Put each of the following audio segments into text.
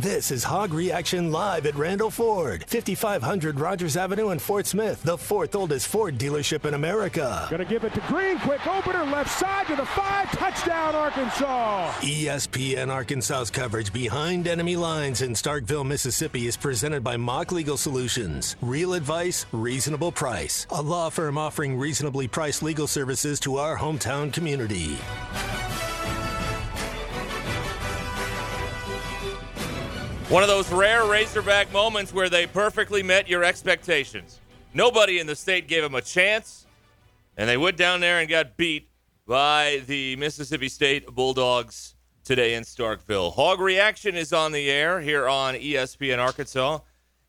This is Hog Reaction Live at Randall Ford, 5500 Rogers Avenue in Fort Smith, the fourth oldest Ford dealership in America. Gonna give it to Green, quick opener, left side to the five, touchdown Arkansas. ESPN Arkansas's coverage behind enemy lines in Starkville, Mississippi is presented by Mock Legal Solutions. Real advice, reasonable price. A law firm offering reasonably priced legal services to our hometown community. One of those rare Razorback moments where they perfectly met your expectations. Nobody in the state gave them a chance, and they went down there and got beat by the Mississippi State Bulldogs today in Starkville. Hog Reaction is on the air here on ESPN Arkansas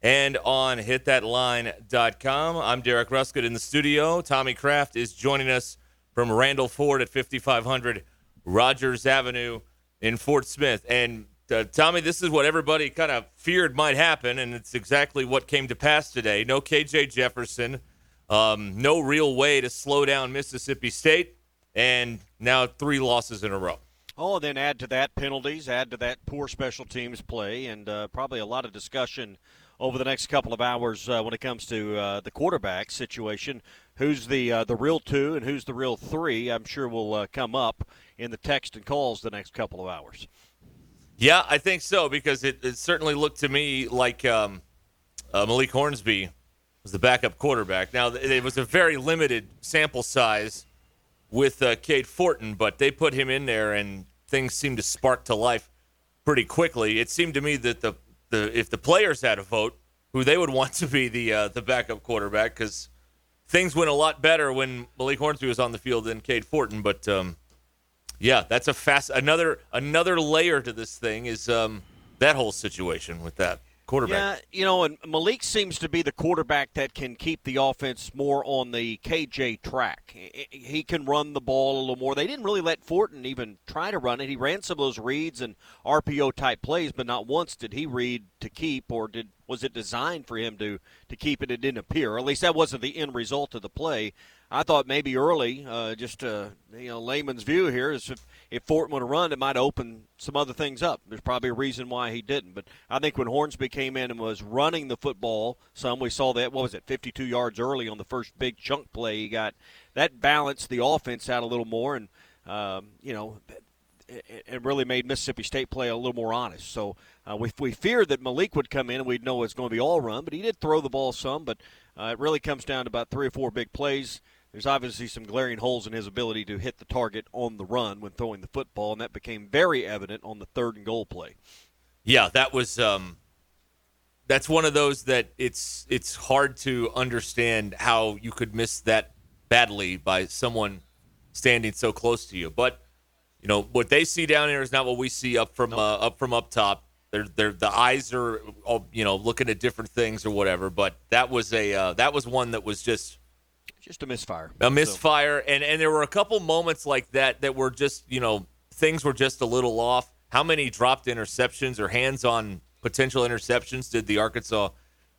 and on hitthatline.com. I'm Derek Ruscin in the studio. Tommy Craft is joining us from Randall Ford at 5500 Rogers Avenue in Fort Smith. And uh, Tommy, this is what everybody kind of feared might happen, and it's exactly what came to pass today. No KJ Jefferson, um, no real way to slow down Mississippi State, and now three losses in a row. Oh, and then add to that penalties, add to that poor special teams play, and uh, probably a lot of discussion over the next couple of hours uh, when it comes to uh, the quarterback situation. Who's the uh, the real two and who's the real three? I'm sure will uh, come up in the text and calls the next couple of hours. Yeah, I think so because it, it certainly looked to me like um, uh, Malik Hornsby was the backup quarterback. Now it was a very limited sample size with uh, Cade Fortin, but they put him in there and things seemed to spark to life pretty quickly. It seemed to me that the, the if the players had a vote, who they would want to be the uh, the backup quarterback because things went a lot better when Malik Hornsby was on the field than Cade Fortin, but. Um, yeah, that's a fast another another layer to this thing is um, that whole situation with that quarterback. Yeah, you know, and Malik seems to be the quarterback that can keep the offense more on the KJ track. He can run the ball a little more. They didn't really let Fortin even try to run it. He ran some of those reads and RPO type plays, but not once did he read to keep or did was it designed for him to to keep it? It didn't appear. At least that wasn't the end result of the play. I thought maybe early, uh, just uh, you know, layman's view here is if if Fort would have run, it might open some other things up. There's probably a reason why he didn't. But I think when Hornsby came in and was running the football, some we saw that what was it, 52 yards early on the first big chunk play he got. That balanced the offense out a little more, and um, you know, it, really made Mississippi State play a little more honest. So uh, we we feared that Malik would come in and we'd know it's going to be all run, but he did throw the ball some. But uh, it really comes down to about three or four big plays there's obviously some glaring holes in his ability to hit the target on the run when throwing the football, and that became very evident on the third and goal play. Yeah, that was um, that's one of those that it's it's hard to understand how you could miss that badly by someone standing so close to you. But you know what they see down there is not what we see up from nope. uh, up from up top. They're, they're, the eyes are all, you know looking at different things or whatever. But that was a uh, that was one that was just just a misfire. A misfire, so. and and there were a couple moments like that that were just you know things were just a little off. how many dropped interceptions or hands on potential interceptions did the Arkansas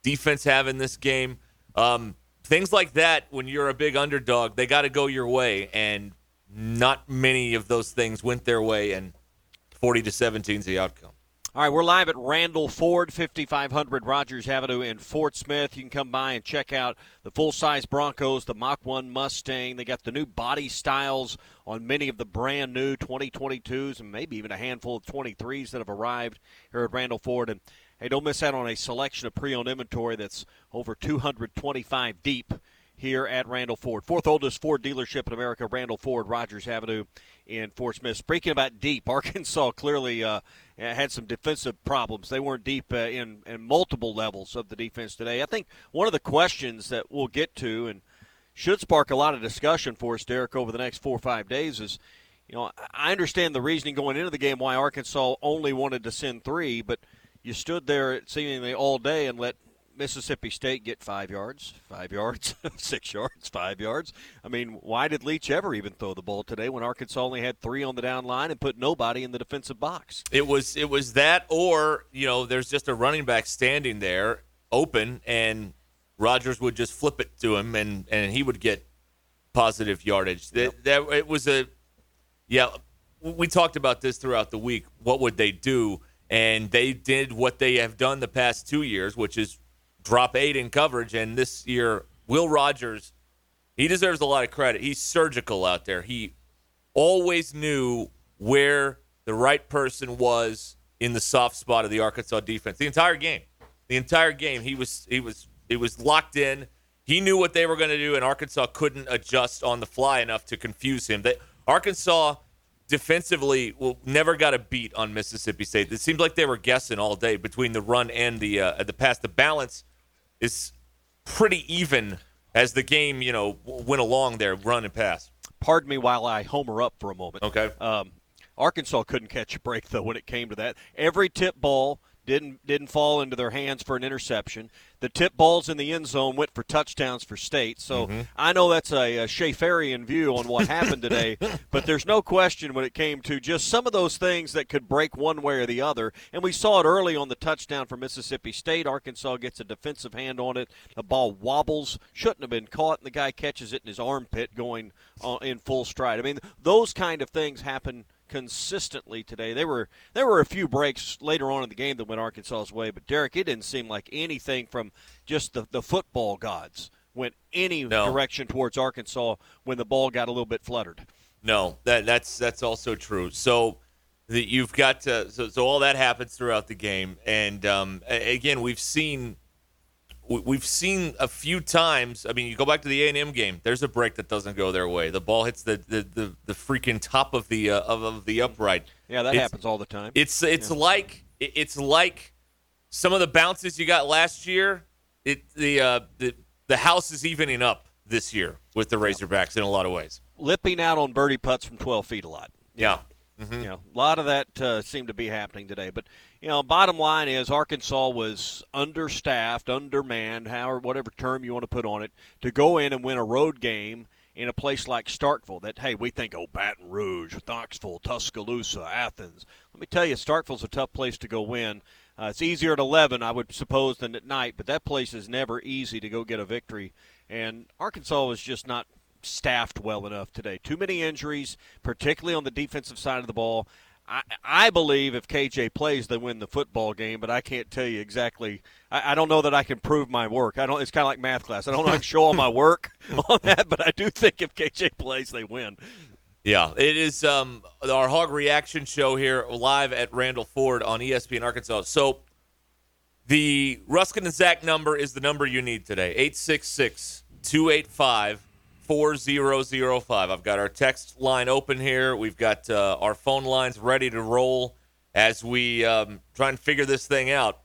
defense have in this game? Um, things like that, when you're a big underdog, they got to go your way. And not many of those things went their way, and 40 to 17 is the outcome. All right, we're live at Randall Ford, 5500 Rogers Avenue in Fort Smith. You can come by and check out the full size Broncos, the Mach 1 Mustang. They got the new body styles on many of the brand new 2022s and maybe even a handful of 23s that have arrived here at Randall Ford. And hey, don't miss out on a selection of pre owned inventory that's over 225 deep here at Randall Ford. Fourth oldest Ford dealership in America, Randall Ford, Rogers Avenue in Fort Smith. Speaking about deep, Arkansas clearly uh, had some defensive problems. They weren't deep uh, in, in multiple levels of the defense today. I think one of the questions that we'll get to and should spark a lot of discussion for us, Derek, over the next four or five days is, you know, I understand the reasoning going into the game why Arkansas only wanted to send three, but you stood there seemingly all day and let Mississippi State get five yards, five yards, six yards, five yards. I mean, why did Leach ever even throw the ball today when Arkansas only had three on the down line and put nobody in the defensive box? It was it was that, or you know, there's just a running back standing there open, and Rogers would just flip it to him, and and he would get positive yardage. That that it was a yeah. We talked about this throughout the week. What would they do? And they did what they have done the past two years, which is drop eight in coverage. And this year, Will Rogers, he deserves a lot of credit. He's surgical out there. He always knew where the right person was in the soft spot of the Arkansas defense. The entire game, the entire game, he was he was it was locked in. He knew what they were going to do, and Arkansas couldn't adjust on the fly enough to confuse him. That Arkansas defensively well, never got a beat on Mississippi State. It seemed like they were guessing all day between the run and the uh, the pass. The balance is pretty even as the game, you know, went along there, run and pass. Pardon me while I homer up for a moment. Okay. Um, Arkansas couldn't catch a break though when it came to that. Every tip ball didn't didn't fall into their hands for an interception. The tip balls in the end zone went for touchdowns for state. So mm-hmm. I know that's a, a Schaeferian view on what happened today, but there's no question when it came to just some of those things that could break one way or the other. And we saw it early on the touchdown for Mississippi State. Arkansas gets a defensive hand on it. The ball wobbles, shouldn't have been caught, and the guy catches it in his armpit going uh, in full stride. I mean, those kind of things happen – consistently today. There were there were a few breaks later on in the game that went Arkansas's way, but Derek, it didn't seem like anything from just the, the football gods went any no. direction towards Arkansas when the ball got a little bit fluttered. No, that that's that's also true. So the, you've got to, so so all that happens throughout the game, and um, again we've seen we've seen a few times. I mean, you go back to the A and M game. There's a break that doesn't go their way. The ball hits the the, the, the freaking top of the uh, of, of, the upright. Yeah, that it's, happens all the time. It's it's yeah. like it's like some of the bounces you got last year. It the uh, the the house is evening up this year with the Razorbacks in a lot of ways. Lipping out on birdie putts from 12 feet a lot. Yeah. Mm-hmm. You know, a lot of that uh, seemed to be happening today. But you know, bottom line is Arkansas was understaffed, undermanned, however, whatever term you want to put on it, to go in and win a road game in a place like Starkville. That hey, we think oh Baton Rouge, Knoxville, Tuscaloosa, Athens. Let me tell you, Starkville's a tough place to go win. Uh, it's easier at 11, I would suppose, than at night, but that place is never easy to go get a victory. And Arkansas was just not staffed well enough today. Too many injuries, particularly on the defensive side of the ball. I, I believe if KJ plays, they win the football game, but I can't tell you exactly. I, I don't know that I can prove my work. I don't. It's kind of like math class. I don't know I show all my work on that, but I do think if KJ plays, they win. Yeah, it is um, our hog reaction show here live at Randall Ford on ESPN Arkansas. So the Ruscin and Zach number is the number you need today 866 285 4005. I've got our text line open here. We've got uh, our phone lines ready to roll as we um, try and figure this thing out.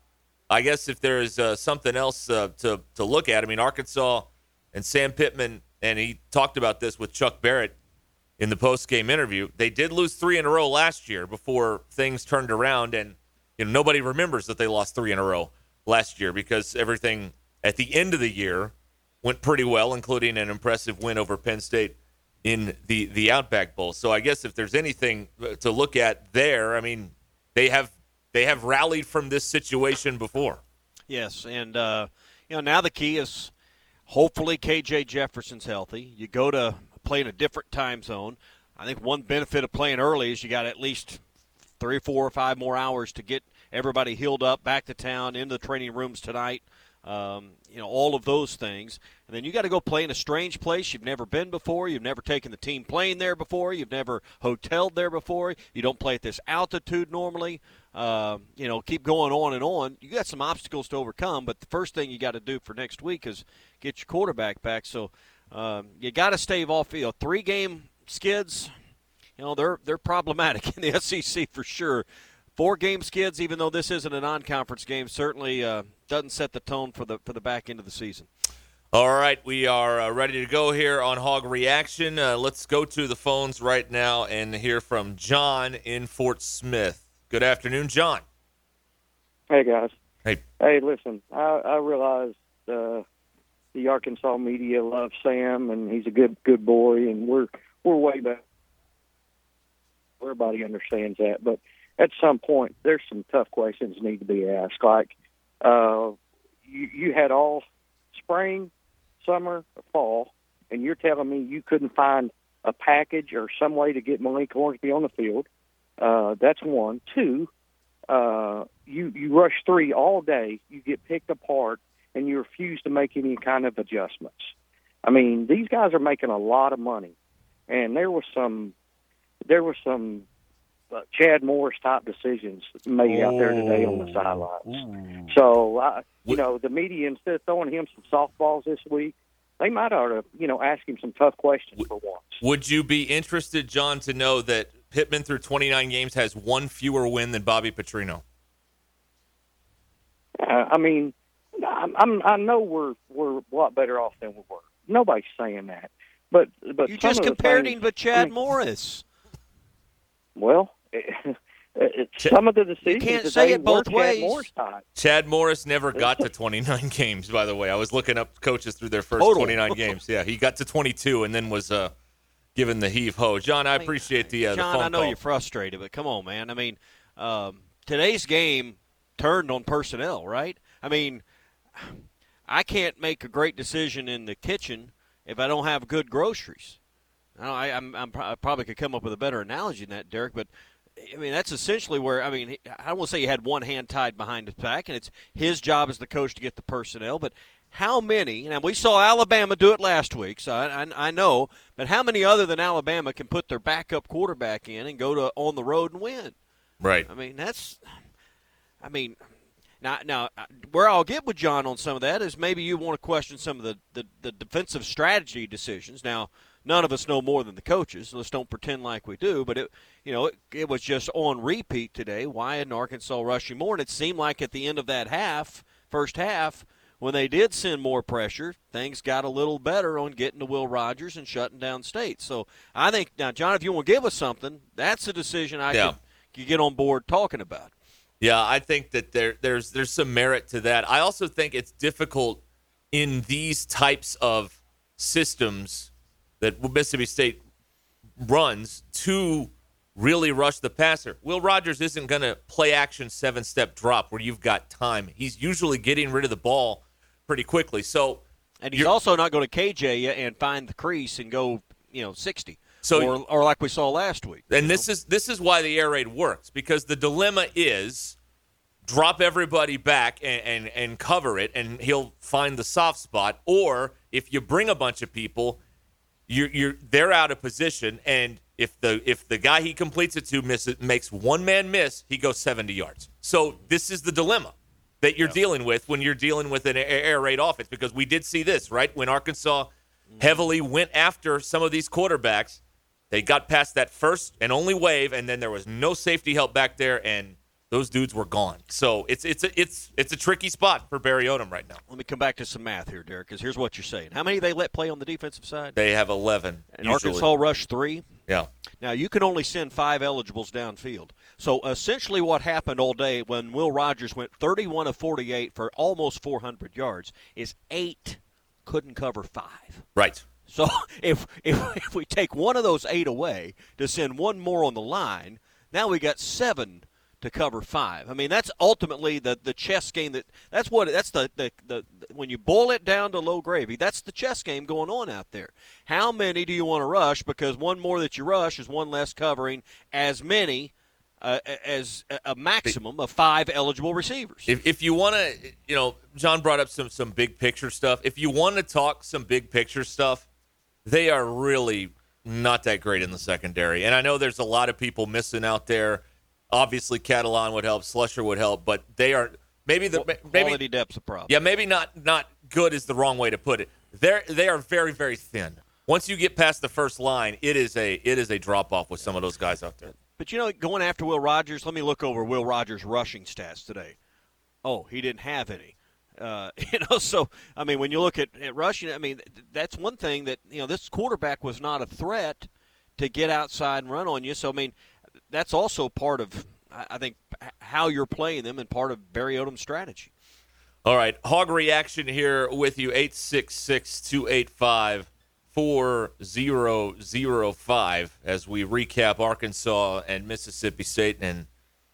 I guess if there's uh, something else uh, to, to look at, I mean, Arkansas and Sam Pittman, and he talked about this with Chuck Barrett in the post game interview. They did lose three in a row last year before things turned around, and you know nobody remembers that they lost three in a row last year because everything at the end of the year went pretty well, including an impressive win over Penn State in the the Outback Bowl. So I guess if there's anything to look at there, I mean, They have they have rallied from this situation before. Yes, and uh, you know now the key is hopefully KJ Jefferson's healthy. You go to play in a different time zone. I think one benefit of playing early is you got at least three, four, or five more hours to get everybody healed up, back to town, into the training rooms tonight. Um, you know, all of those things. And then you got to go play in a strange place you've never been before. You've never taken the team plane there before. You've never hoteled there before. You don't play at this altitude normally. Uh, you know, keep going on and on. You got some obstacles to overcome, but the first thing you got to do for next week is get your quarterback back. So um, you got to stave off. You know, three game skids. You know, they're they're problematic in the SEC for sure. Four game skids, even though this isn't a non-conference game, certainly uh, doesn't set the tone for the for the back end of the season. All right, we are uh, ready to go here on Hog Reaction. Uh, let's go to the phones right now and hear from John in Fort Smith. Good afternoon, John. Hey guys. Hey. Hey, listen. I, I realize uh, the Arkansas media loves Sam, and he's a good good boy, and we're we're way back. Everybody understands that, but at some point, there's some tough questions need to be asked. Like, uh, you you had all spring, summer, or fall, and you're telling me you couldn't find a package or some way to get Malik Hornsby on the field. Uh, that's one. Two, uh, you you rush three all day. You get picked apart, and you refuse to make any kind of adjustments. I mean, these guys are making a lot of money, and there was some there was some uh, Chad Morris type decisions made out there today on the sidelines. So, I, you know, the media instead of throwing him some softballs this week, they might ought to, you know, ask him some tough questions for once. Would you be interested, John, to know that Pittman through 29 games has one fewer win than Bobby Petrino? Uh, I mean, I'm, I'm, I know we're we're a lot better off than we were. Nobody's saying that, but but You just compared things- him with I Chad mean, Morris. Well, it, some of the decisions you can't say they it both were Chad ways. Morris. Chad Morris never got to 29 games, by the way. I was looking up coaches through their first Total. 29 games. Yeah, he got to 22 and then was uh, given the heave ho. John, I appreciate the, uh, the John, phone I know call. you're frustrated, but come on, man. I mean, um, today's game turned on personnel, right? I mean, I can't make a great decision in the kitchen if I don't have good groceries. I, I, I'm, I'm, I probably could come up with a better analogy than that, Derek, but I mean that's essentially where I mean I don't want to say he had one hand tied behind his back, and it's his job as the coach to get the personnel, but. How many? And we saw Alabama do it last week, so I, I, I know. But how many other than Alabama can put their backup quarterback in and go to on the road and win? right. I mean, that's. I mean, now, now uh, where I'll get with John on some of that is maybe you want to question some of the, the, the defensive strategy decisions. Now, none of us know more than the coaches. Let's don't pretend like we do. But it, you know, it, it was just on repeat today. Why in Arkansas rushing more? And it seemed like at the end of that half, first half, when they did send more pressure, things got a little better on getting to Will Rogers and shutting down State. So I think now, John, if you want to give us something, that's a decision I Yeah. could, could get on board talking about. Yeah, I think that there there's there's some merit to that. I also think it's difficult in these types of systems that Mississippi State runs to really rush the passer. Will Rogers isn't going to play action seven step drop where you've got time. He's usually getting rid of the ball pretty quickly. So And he's also not going to KJ you and find the crease and go, you know, 60. So- or, or like we saw last week. And this is this is why the air raid works because the dilemma is drop everybody back and, and, and cover it, and he'll find the soft spot. Or if you bring a bunch of people, you're, you're they're out of position, and if the if the guy he completes it to misses, makes one man miss, he goes 70 yards. So this is the dilemma that you're dealing with when you're dealing with an air, air raid offense because we did see this right when Arkansas heavily went after some of these quarterbacks. They got past that first and only wave, and then there was no safety help back there, and those dudes were gone. So it's it's a, it's it's a tricky spot for Barry Odom right now. Let me come back to some math here, Derek, because here's what you're saying. How many they let play on the defensive side? They have 11. And usually. Arkansas rushed three. Yeah. Now, you can only send five eligibles downfield. So essentially, what happened all day when Will Rogers went 31 of 48 for almost 400 yards is eight couldn't cover five. Right. So if, if if we take one of those eight away to send one more on the line, now we got seven to cover five. I mean, that's ultimately the, the chess game that that's what that's the, the, the when you boil it down to low gravy, that's the chess game going on out there. How many do you want to rush? Because one more that you rush is one less covering as many uh, as a maximum of five eligible receivers. If, if you want to, you know, John brought up some some big picture stuff. If you want to talk some big picture stuff, they are really not that great in the secondary. And I know there's a lot of people missing out there. Obviously, Catalon would help, Slusher would help, but they are maybe the maybe, quality depth's a problem. Yeah, maybe not not good is the wrong way to put it. They're they are very very thin. Once you get past the first line, it is a it is a drop off with some of those guys out there. But you know, going after Will Rogers, let me look over Will Rogers' rushing stats today. Oh, he didn't have any. Uh, you know, so I mean, when you look at, at rushing, I mean, that's one thing that you know this quarterback was not a threat to get outside and run on you. So I mean, that's also part of I think how you're playing them and part of Barry Odom's strategy. All right, hog reaction here with you eight six six two eight five 4005 as we recap Arkansas and Mississippi State and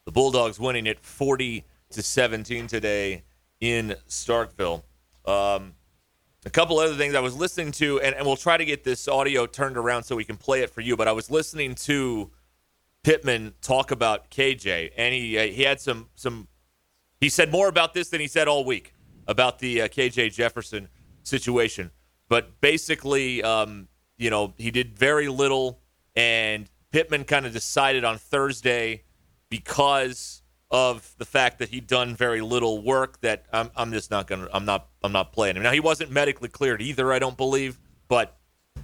the Bulldogs winning it 40 to 17 today in Starkville. Um, a couple other things I was listening to, and, and we'll try to get this audio turned around so we can play it for you. But I was listening to Pittman talk about KJ, and he uh, he had some some. He said more about this than he said all week about the uh, KJ Jefferson situation. But basically, um, you know, he did very little, and Pittman kind of decided on Thursday because of the fact that he'd done very little work that I'm, I'm just not gonna I'm not I'm not playing him. Now he wasn't medically cleared either, I don't believe, but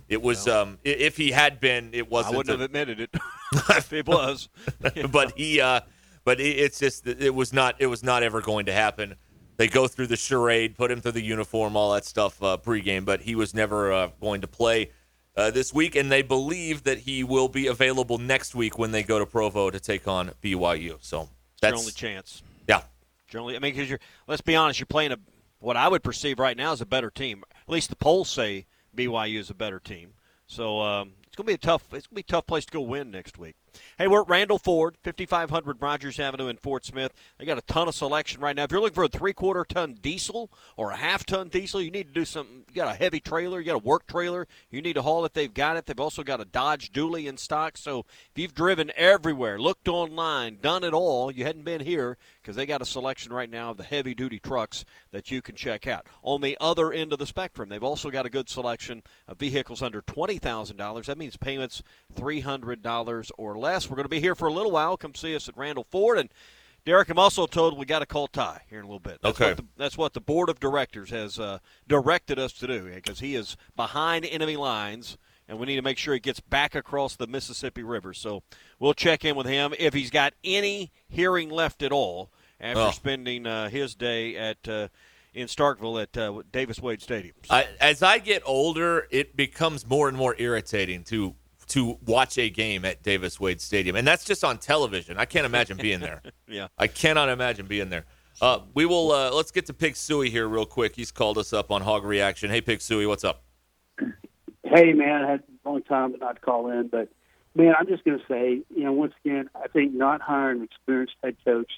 it was um, if he had been, it wasn't. I wouldn't a, have admitted it if it was. but he, uh, but it's just it was not it was not ever going to happen. They go through the charade, put him through the uniform, all that stuff uh, pregame, but he was never uh, going to play uh, this week, and they believe that he will be available next week when they go to Provo to take on BYU. So that's your only chance. Yeah, generally, I mean, because you're let's be honest, you're playing a what I would perceive right now as a better team. At least the polls say BYU is a better team. So um, it's gonna be a tough. It's gonna be a tough place to go win next week. Hey, we're at Randall Ford, 5500 Rogers Avenue in Fort Smith. They got a ton of selection right now. If you're looking for a three quarter ton diesel or a half ton diesel, you need to do something. You got a heavy trailer, you got a work trailer, you need to haul it. They've got it. They've also got a Dodge Dually in stock. So if you've driven everywhere, looked online, done it all, you hadn't been here because they got a selection right now of the heavy duty trucks that you can check out. On the other end of the spectrum, they've also got a good selection of vehicles under $20,000. That means payments $300 or less. We're going to be here for a little while. Come see us at Randall Ford. And Derek, I'm also told we got to call Ty here in a little bit. That's okay. What the, that's what the board of directors has uh, directed us to do because he is behind enemy lines, and we need to make sure he gets back across the Mississippi River. So we'll check in with him if he's got any hearing left at all after oh. spending uh, his day at. Uh, in Starkville at uh, Davis Wade Stadium. So. I, as I get older, it becomes more and more irritating to to watch a game at Davis Wade Stadium, and that's just on television. I can't imagine being there. yeah, I cannot imagine being there. Uh, we will. Uh, let's get to Pig Sooie here real quick. He's called us up on Hog Reaction. Hey, Pig Sooie, what's up? Hey, man, I had a long time to not call in, but man, I'm just going to say, you know, once again, I think not hiring an experienced head coach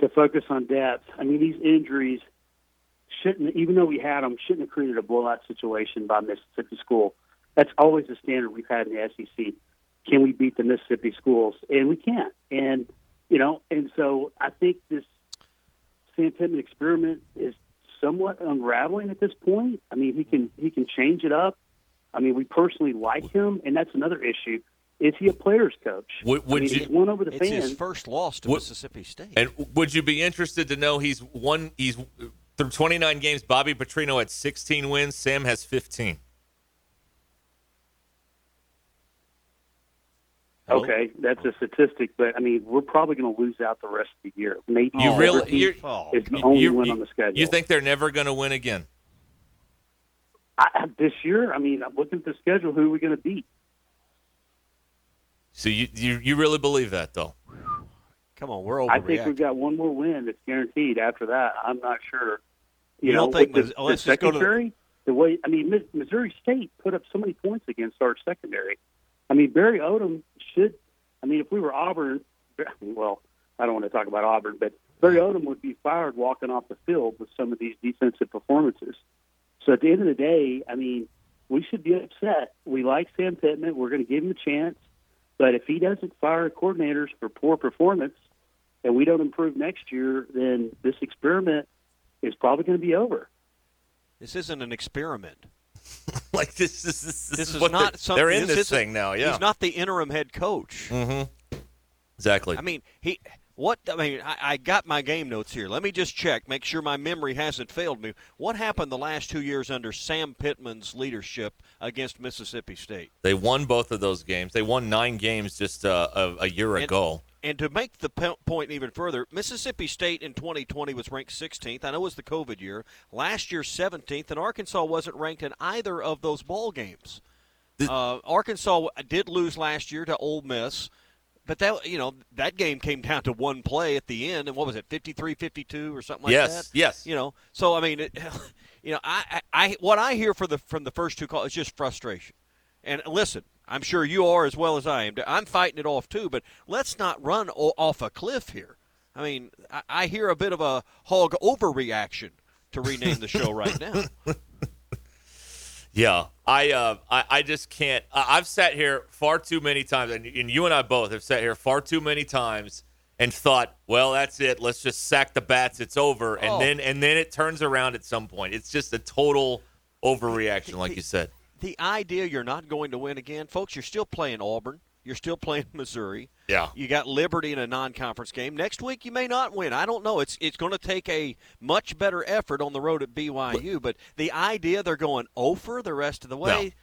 to focus on depth. I mean, these injuries shouldn't, even though we had them, shouldn't have created a blowout situation by Mississippi School. That's always the standard we've had in the SEC. Can we beat the Mississippi schools? And we can't. And you know, and so I think this Sam Pittman experiment is somewhat unraveling at this point. I mean, he can he can change it up. I mean, we personally like him, and that's another issue. Is he a player's coach? Would, would I mean, you, he's won over the it's fans. his first loss to Would- Mississippi State. And would you be interested to know he's won? He's through 29 games. Bobby Petrino had 16 wins. Sam has 15. Hello? Okay, that's a statistic, but I mean, we're probably going to lose out the rest of the year. Maybe You really- Liberty you're- Oh, is the You- only you- one you- on the schedule. You think they're never going to win again? I, this year? I mean, I'm looking at the schedule. Who are we going to beat? So you, you you really believe that though? Come on, we're over. I think we've got one more win that's guaranteed. After that, I'm not sure. You, You know, don't think with Mis- oh, the, oh, the let's just go to the- secondary, the way I mean, Missouri State put up so many points against our secondary. I mean, Barry Odom should. I mean, if we were Auburn, well, I don't want to talk about Auburn, but Barry Odom would be fired walking off the field with some of these defensive performances. So at the end of the day, I mean, we should be upset. We like Sam Pittman. We're going to give him a chance. But if he doesn't fire coordinators for poor performance and we don't improve next year, then this experiment is probably going to be over. This isn't an experiment. like this, this, this, This is is what not they're, something. they're in this this thing now. Yeah, He's not the interim head coach. Mm-hmm. Exactly. I mean, he. What I mean, I, I got my game notes here. Let me just check, make sure my memory hasn't failed me. What happened the last two years under Sam Pittman's leadership against Mississippi State? they won both of those games. They won nine games just uh, a, a year And- ago. And to make the point even further, Mississippi State in 2020 was ranked 16th. I know it was the COVID year. Last year, 17th, and Arkansas wasn't ranked in either of those ball games. Uh, Arkansas did lose last year to Ole Miss, but that you know that game came down to one play at the end, and what was it, 53-52 or something like Yes, that? yes. You know, so I mean, it, you know, I, I, I what I hear for the from the first two calls is just frustration. And listen, I'm sure you are as well as I am. I'm fighting it off too, but let's not run o- off a cliff here. I mean, I, I hear a bit of a hog overreaction to rename the show right now. Yeah, I, uh, I, I just can't. I, I've sat here far too many times, and, and you and I both have sat here far too many times and thought, well, that's it. Let's just sack the bats. It's over, and Oh. then and then it turns around at some point. It's just a total overreaction, like you said. The idea you're not going to win again, folks, you're still playing Auburn. You're still playing Missouri. Yeah. You got Liberty in a non-conference game. Next week you may not win. I don't know. It's it's going to take a much better effort on the road at BYU, but the idea they're going over the rest of the way,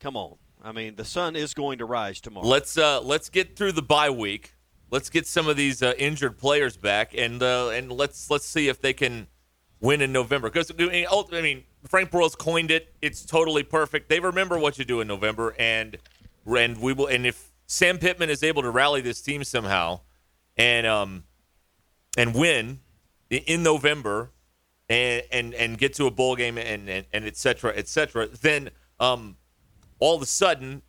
come on. I mean, the sun is going to rise tomorrow. Let's uh, let's get through the bye week. Let's get some of these uh, injured players back, and uh, and let's let's see if they can win in November. Because I I mean, Frank Broyles coined it. It's totally perfect. They remember what you do in November, and and we will. And if Sam Pittman is able to rally this team somehow, and um, and win in November, and and and get to a bowl game, and and, and et cetera, et cetera, then um, all of a sudden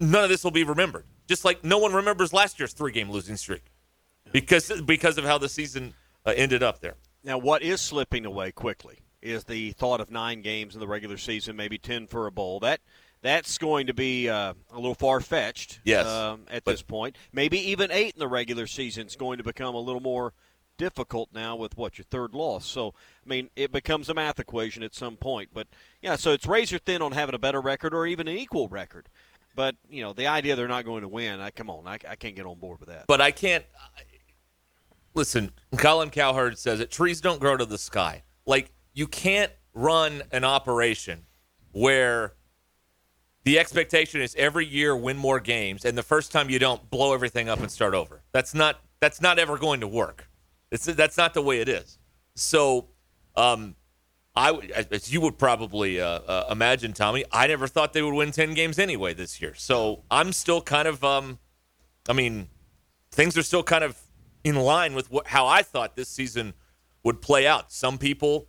none of this will be remembered. Just like no one remembers last year's three-game losing streak because because of how the season uh, ended up there. Now, what is slipping away quickly is the thought of nine games in the regular season, maybe ten for a bowl. That that's going to be uh, a little far fetched. Yes, um, at but- this point, maybe even eight in the regular season is going to become a little more difficult now with what your third loss. So, I mean, it becomes a math equation at some point. But yeah, so it's razor thin on having a better record or even an equal record. But you know, the idea they're not going to win, I come on, I, I can't get on board with that. But I can't listen. Colin Cowherd says it. Trees don't grow to the sky. Like you can't run an operation where the expectation is every year win more games, and the first time you don't blow everything up and start over. That's not that's not ever going to work. It's, that's not the way it is. So, um, I as you would probably uh, uh, imagine, Tommy. I never thought they would win ten games anyway this year. So I'm still kind of, um, I mean, things are still kind of in line with what, how I thought this season would play out. Some people,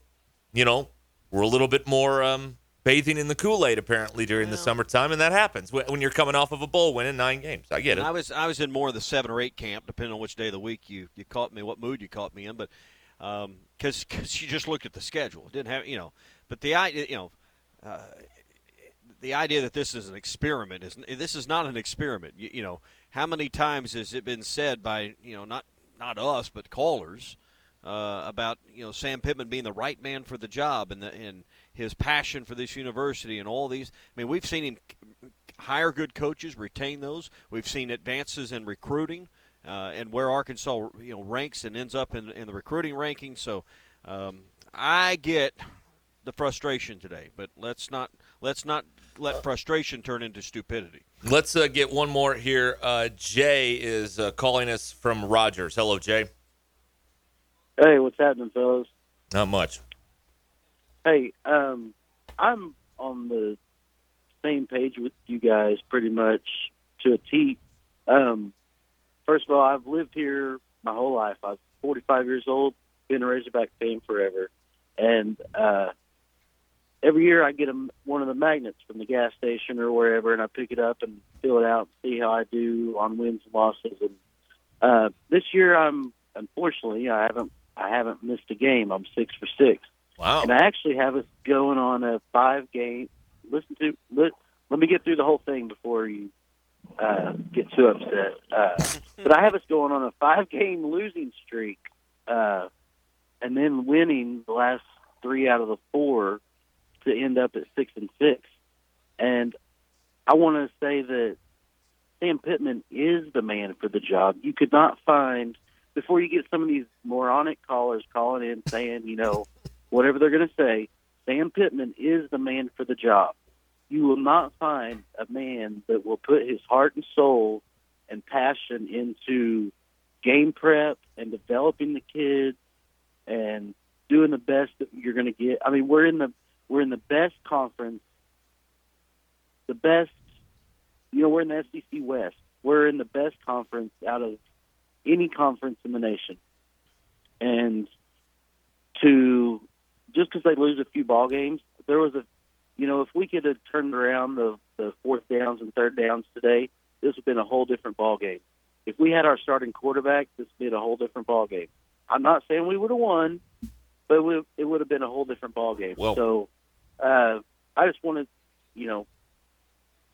you know, were a little bit more um, bathing in the Kool Aid apparently during the summertime, and that happens when, you're coming off of a bowl win in nine games. I get it. I was I was in more of the seven or eight camp, depending on which day of the week you, you caught me, what mood you caught me in. But because because you just looked at the schedule, didn't have you know. But the idea you know. Uh, the idea that this is an experiment is this is not an experiment. You, you know, how many times has it been said by you know not not us but callers uh, about you know Sam Pittman being the right man for the job and the, and his passion for this university and all these. I mean, we've seen him hire good coaches, retain those. We've seen advances in recruiting uh, and where Arkansas you know ranks and ends up in, in the recruiting rankings. So um, I get the frustration today, but let's not let's not let frustration turn into stupidity. Let's uh, get one more here. Uh, Jay is uh, calling us from Rogers. Hello, Jay. Hey, what's happening, fellas? Not much. Hey, um, I'm on the same page with you guys pretty much to a T. Um, first of all, I've lived here my whole life. I'm 45 years old, been a Razorback fan forever, and uh, every year I get a, one of the magnets from the gas station or wherever, and I pick it up and fill it out and see how I do on wins and losses. And Uh, this year, I'm unfortunately I haven't I haven't missed a game. I'm six for six, Wow. and I actually have us going on a five game. Listen to let, let me get through the whole thing before you uh, get too upset. Uh, but I have us going on a five game losing streak, uh, and then winning the last three out of the four to end up at six and six. And I want to say that Sam Pittman is the man for the job. You could not find before you get some of these moronic callers calling in saying, you know, whatever they're going to say. Sam Pittman is the man for the job. You will not find a man that will put his heart and soul and passion into game prep and developing the kids and doing the best that you're going to get. I mean, we're in the we're in the best conference, the best. You know, we're in the SEC West. We're in the best conference out of any conference in the nation, and to just because they lose a few ball games, there was a, you know, if we could have turned around the the fourth downs and third downs today, this would have been a whole different ball game. If we had our starting quarterback, this would be a whole different ball game. I'm not saying we would have won, but it would, it would have been a whole different ball game. Well- so uh, I just want to, you know,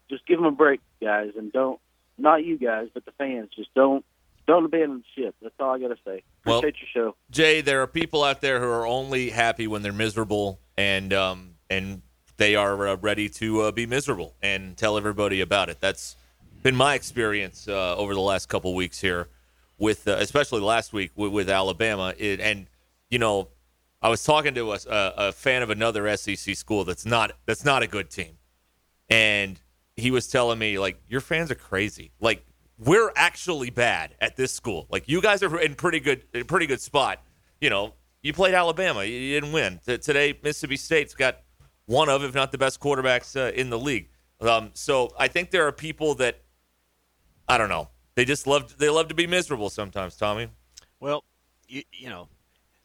just give them a break, guys, and don't not you guys, but the fans, just don't don't abandon the ship. That's all I got to say. Well- your show. Jay, there are people out there who are only happy when they're miserable, and um, and they are uh, ready to uh, be miserable and tell everybody about it. That's been my experience uh, over the last couple weeks here, with uh, especially last week with, with Alabama. It, and you know, I was talking to a, a, a fan of another SEC school that's not that's not a good team, and he was telling me like your fans are crazy. Like we're actually bad at this school. Like you guys are in pretty good in pretty good spot. You know, you played Alabama, you, didn't win. T- today, Mississippi State's got one of, if not the best quarterbacks uh, in the league. Um, so I think there are people that I don't know. They just love they love to be miserable sometimes. Tommy. Well, you, you know,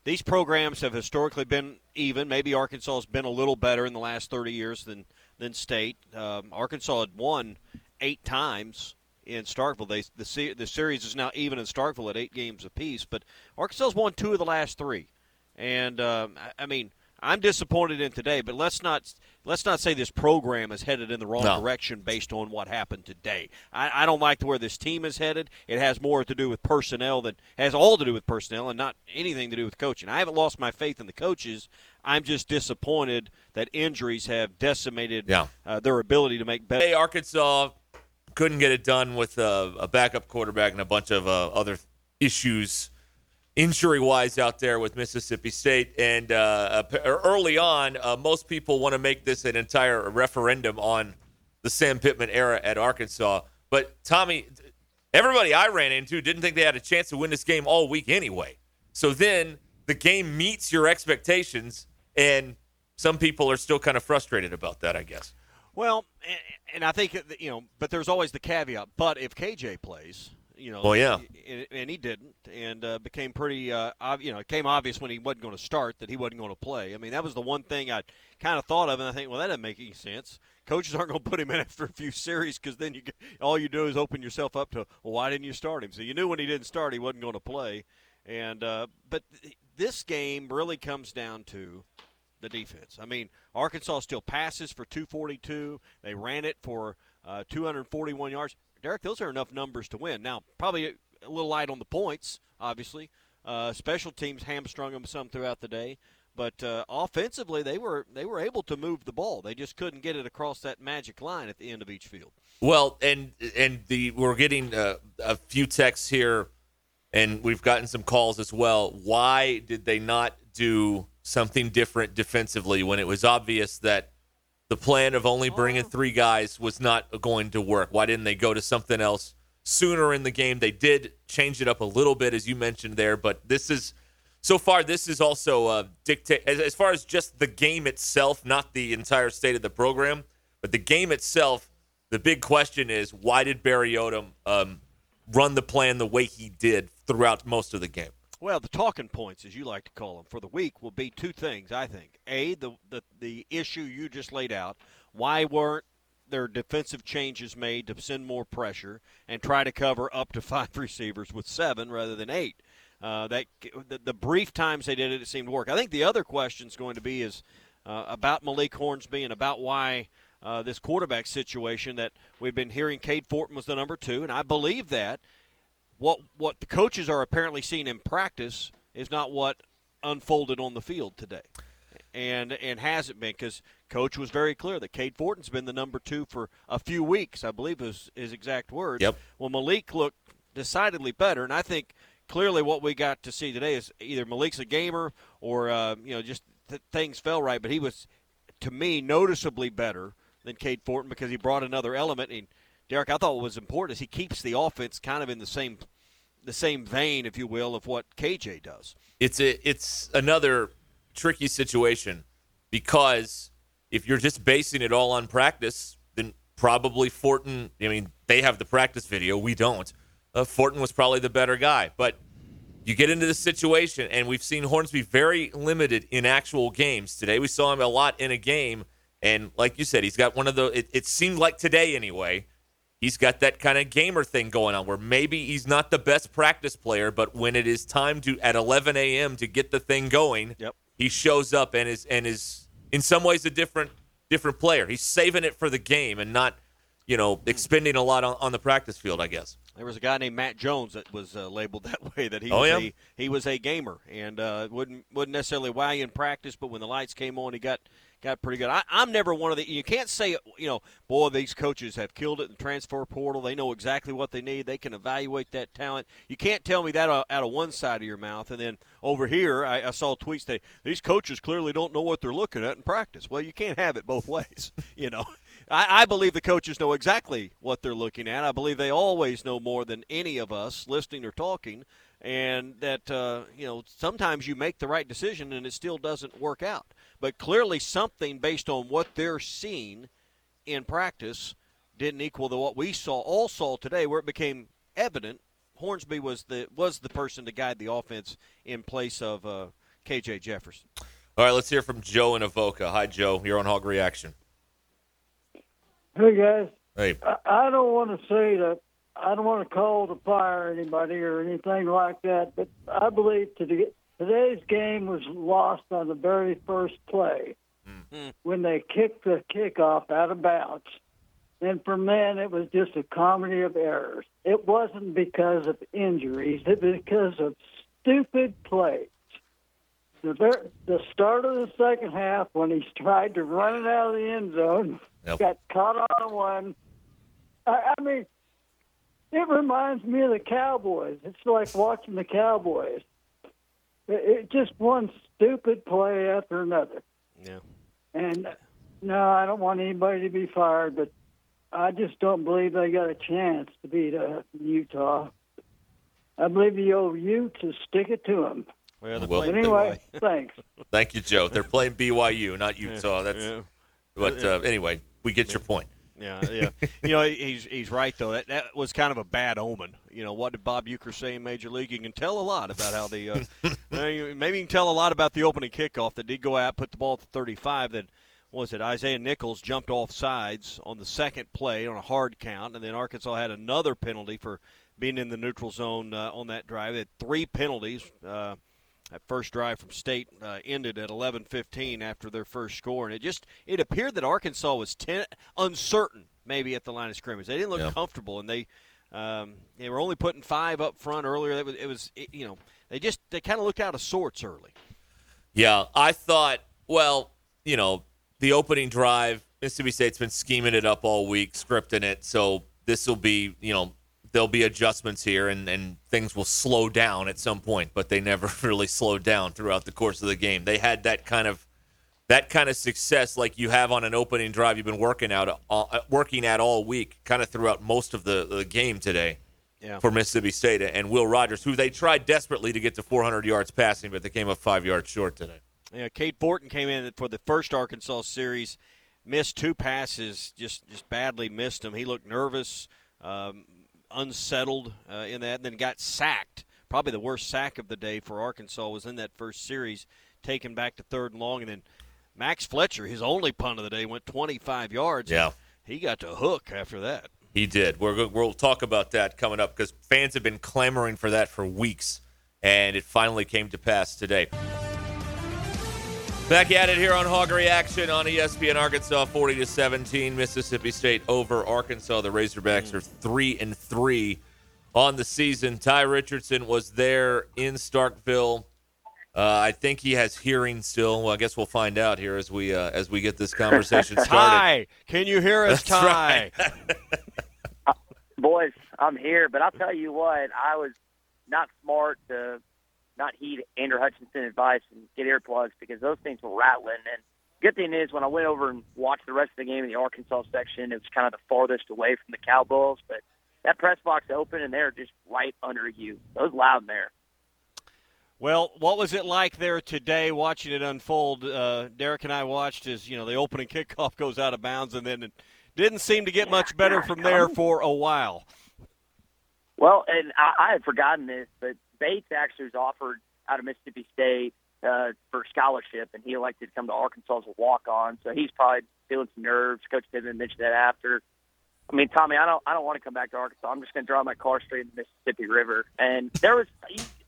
these programs have historically been even. Maybe Arkansas has been a little better in the last 30 years than than State. Um, Arkansas had won eight times in Starkville. They the the series is now even in Starkville at eight games apiece. But Arkansas's won two of the last three, and um, I, I mean. I'm disappointed in today, but let's not let's not say this program is headed in the wrong No. direction based on what happened today. I, I don't like where this team is headed. It has more to do with personnel than has all to do with personnel and not anything to do with coaching. I haven't lost my faith in the coaches. I'm just disappointed that injuries have decimated Yeah. uh, their ability to make better. Hey, Arkansas couldn't get it done with uh, a backup quarterback and a bunch of uh, other issues injury wise out there with Mississippi State. And uh, early on, uh, most people want to make this an entire referendum on the Sam Pittman era at Arkansas. But Tommy, everybody I ran into didn't think they had a chance to win this game all week anyway. So then the game meets your expectations, and some people are still kind of frustrated about that, I guess. Well, and, and I think you know, but there's always the caveat. But if KJ plays, you know, Well, yeah. and, and he didn't, and uh, became pretty, uh, ob- you know, it became obvious when he wasn't going to start that he wasn't going to play. I mean, that was the one thing I kind of thought of, and I think, well, that doesn't make any sense. Coaches aren't going to put him in after a few series because then you all you do is open yourself up to, well, why didn't you start him? So you knew when he didn't start, he wasn't going to play. And uh, but th- this game really comes down to the defense. I mean, Arkansas still passes for 242. They ran it for uh, 241 yards. Derek, those are enough numbers to win. Now, probably a, little light on the points, obviously. Uh, special teams hamstrung them some throughout the day, but uh, offensively they were they were able to move the ball. They just couldn't get it across that magic line at the end of each field. Well, and and the we're getting uh, a few texts here, and we've gotten some calls as well. Why did they not do something different defensively when it was obvious that the plan of only bringing three guys was not going to work? Why didn't they go to something else sooner in the game? They did change it up a little bit, as you mentioned there, but this is so far. This is also uh, dictate as, as far as just the game itself, not the entire state of the program, but the game itself. The big question is why did Barry Odom um, run the plan the way he did throughout most of the game? Well, the talking points, as you like to call them, for the week will be two things. I think: a, the the the issue you just laid out. Why weren't there defensive changes made to send more pressure and try to cover up to five receivers with seven rather than eight. Uh, that the, the, brief times they did it, it seemed to work. I think the other question is going to be is uh, about Malik Hornsby and about why uh, this quarterback situation that we've been hearing. Cade Fortin was the number two, and I believe that. What what the coaches are apparently seeing in practice is not what unfolded on the field today and and hasn't been because coach was very clear that Cade Fortin's been the number two for a few weeks, I believe is his exact words. Yep. Well, Malik looked decidedly better, and I think clearly what we got to see today is either Malik's a gamer or uh, you know just th- things fell right, but he was to me noticeably better than Cade Fortin because he brought another element. And Derek, I thought was important is he keeps the offense kind of in the same the same vein, if you will, of what KJ does. It's a it's another tricky situation because if you're just basing it all on practice, then probably Fortin. I mean, they have the practice video. We don't. Uh, Fortin was probably the better guy, but you get into the situation, and we've seen Hornsby very limited in actual games. Today, we saw him a lot in a game, and like you said, he's got one of the. It, it seemed like today anyway. He's got that kind of gamer thing going on where maybe he's not the best practice player, but when it is time to at 11 a.m. to get the thing going, yep he shows up and is and is in some ways a different different player. He's saving it for the game and not, you know, expending a lot on, on the practice field. I guess. There was a guy named Matt Jones that was uh, labeled that way. That he oh, was yeah? a he was a gamer and uh, wouldn't wouldn't necessarily wow you in practice, but when the lights came on, he got got pretty good. I, am never one of the. You can't say, you know, boy, these coaches have killed it in the transfer portal. They know exactly what they need. They can evaluate that talent. You can't tell me that out of one side of your mouth, and then over here, I, I saw tweets that these coaches clearly don't know what they're looking at in practice. Well, you can't have it both ways, you know. I, I believe the coaches know exactly what they're looking at. I believe they always know more than any of us listening or talking and that uh, you know sometimes you make the right decision and it still doesn't work out. But clearly, something based on what they're seeing in practice didn't equal the what we saw all saw today, where it became evident Hornsby was the was the person to guide the offense in place of uh, KJ Jefferson. All right, let's hear from Joe in Avoca. Hi, Joe. You're on Hog Reaction. Hey guys. Hey. I, I don't want to say that I don't want to call to fire anybody or anything like that, but I believe today, today's game was lost on the very first play mm-hmm. when they kicked the kickoff out of bounds. And from then, it was just a comedy of errors. It wasn't because of injuries; it was because of stupid plays. The, the start of the second half, when he tried to run it out of the end zone, yep. got caught on one. I, I mean, it reminds me of the Cowboys. It's like watching the Cowboys. It, it just one stupid play after another. Yeah. And no, I don't want anybody to be fired, but I just don't believe they got a chance to beat uh, Utah. I believe the old Utes to stick it to them. Well, well anyway, thanks. Thank you, Joe. They're playing BYU, not Utah. That's. Yeah. But uh, anyway, we get your point. Yeah, yeah. you know, he's he's right though. That that was kind of a bad omen. You know, what did Bob Uecker say in Major League? You can tell a lot about how the uh, maybe you can tell a lot about the opening kickoff that did go out, put the ball at the 35. That was it. Isaiah Nichols jumped off sides on the second play on a hard count, and then Arkansas had another penalty for being in the neutral zone uh, on that drive. They had three penalties. Uh, that first drive from State uh, ended at 11:15 after their first score, and it just it appeared that Arkansas was ten, uncertain maybe at the line of scrimmage. They didn't look yeah. comfortable, and they um, they were only putting five up front earlier. It was, it was it, you know they just they kind of looked out of sorts early. Yeah, I thought well, you know, the opening drive, Mississippi State's been scheming it up all week, scripting it, so this will be you know there'll be adjustments here and, and things will slow down at some point, but they never really slowed down throughout the course of the game. They had that kind of that kind of success like you have on an opening drive you've been working out uh, working at all week, kind of throughout most of the, the game today. Yeah. For Mississippi State and Will Rogers, who they tried desperately to get to 400 yards passing, but they came up five yards short today. Yeah, Cade Fortin came in for the first Arkansas series, missed two passes, just just badly missed them. He looked nervous. Um, unsettled uh, in that, and then got sacked. Probably the worst sack of the day for Arkansas was in that first series, taken back to third and long, and then Max Fletcher, his only punt of the day, went 25 yards. Yeah. He got to hook after that. He did. We're, we'll talk about that coming up because fans have been clamoring for that for weeks, and it finally came to pass today. Back at it here on Hog Reaction on ESPN Arkansas, 40 to 17, Mississippi State over Arkansas. The Razorbacks are three and three on the season. Ty Richardson was there in Starkville. Uh, I think he has hearing still. Well, I guess we'll find out here as we uh, as we get this conversation started. Ty, can you hear us, That's Ty? right. Boys, I'm here, but I'll tell you what, I was not smart to not heed Andrew Hutchinson advice and get earplugs because those things were rattling. And good thing is, when I went over and watched the rest of the game in the Arkansas section, it was kind of the farthest away from the Cowboys, but that press box open and they're just right under you. It was loud in there. Well, what was it like there today watching it unfold? Uh, Derek and I watched as you know the opening kickoff goes out of bounds, and then it didn't seem to get much better from there for a while. Well, and I, I had forgotten this, but Bates actually was offered out of Mississippi State uh, for scholarship, and he elected to come to Arkansas as a walk-on. So he's probably feeling some nerves. Coach Pittman mentioned that after. I mean, Tommy, I don't, I don't want to come back to Arkansas. I'm just going to drive my car straight in the Mississippi River. And there was,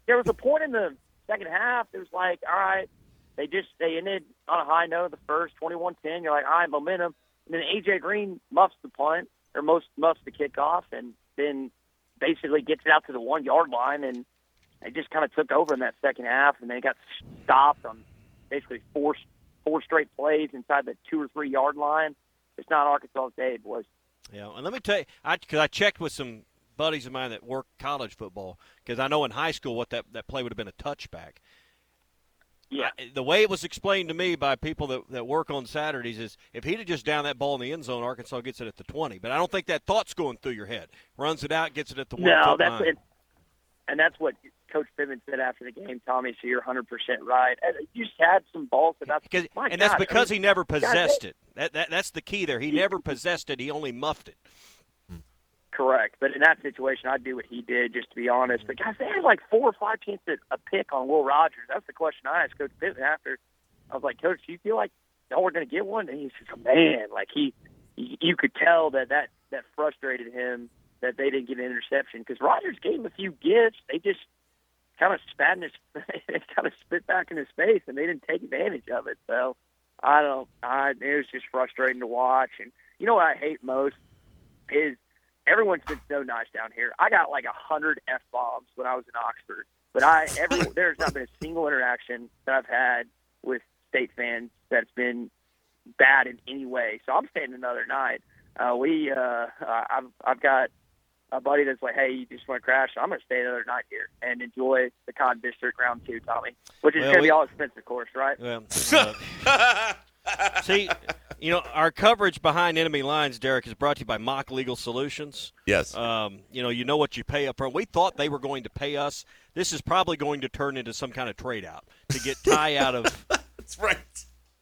there was a point in the second half. It was like, all right, they just they ended on a high note. The first 21-10, you're like, all right, momentum. And then AJ Green muffs the punt or most muffs the kickoff, and then basically gets it out to the one yard line, and they just kind of took over in that second half, and they got stopped on basically four four straight plays inside the two or three yard line. It's not Arkansas's day, boys. Yeah, and let me tell you, because I checked with some buddies of mine that work college football because I know in high school what that that play would have been a touchback. Yeah. I, the way it was explained to me by people that, that work on Saturdays is if he'd have just down that ball in the end zone, Arkansas gets it at the 20. But I don't think that thought's going through your head. Runs it out, gets it at the one No, that's line. it. And that's what Coach Pittman said after the game, Tommy. So you're 100 percent right. And You just had some balls that that's and that's because I he never possessed they- it. That, that That's the key there. He never possessed it. He only muffed it. Correct, but in that situation, I'd do what he did, just to be honest. But guys, they had like four or five chances at a pick on Will Rogers. That's the question I asked Coach Pittman after. I was like, Coach, do you feel like y'all were going to get one? And he says, Man, like he, you could tell that that that frustrated him that they didn't get an interception because Rogers gave him a few gifts. They just kind of spat in his, kind of spit back in his face, and they didn't take advantage of it. So I don't. I it was just frustrating to watch. And you know what I hate most is everyone's been so nice down here. I got like a hundred f bombs when I was in Oxford, but I every there's not been a single interaction that I've had with state fans that's been bad in any way. So I'm staying another night. Uh, we uh, uh, I've I've got a buddy that's like, hey, you just want to crash? I'm going to stay another night here and enjoy the Cotton District round two, Tommy, which is Well, going to be all expensive, of course, right? Well, uh, see, you know, our coverage behind enemy lines, Derek, is brought to you by Mock Legal Solutions. Yes. Um, you know, you know what you pay up front. We thought they were going to pay us. This is probably going to turn into some kind of trade out to get Ty out of. That's right.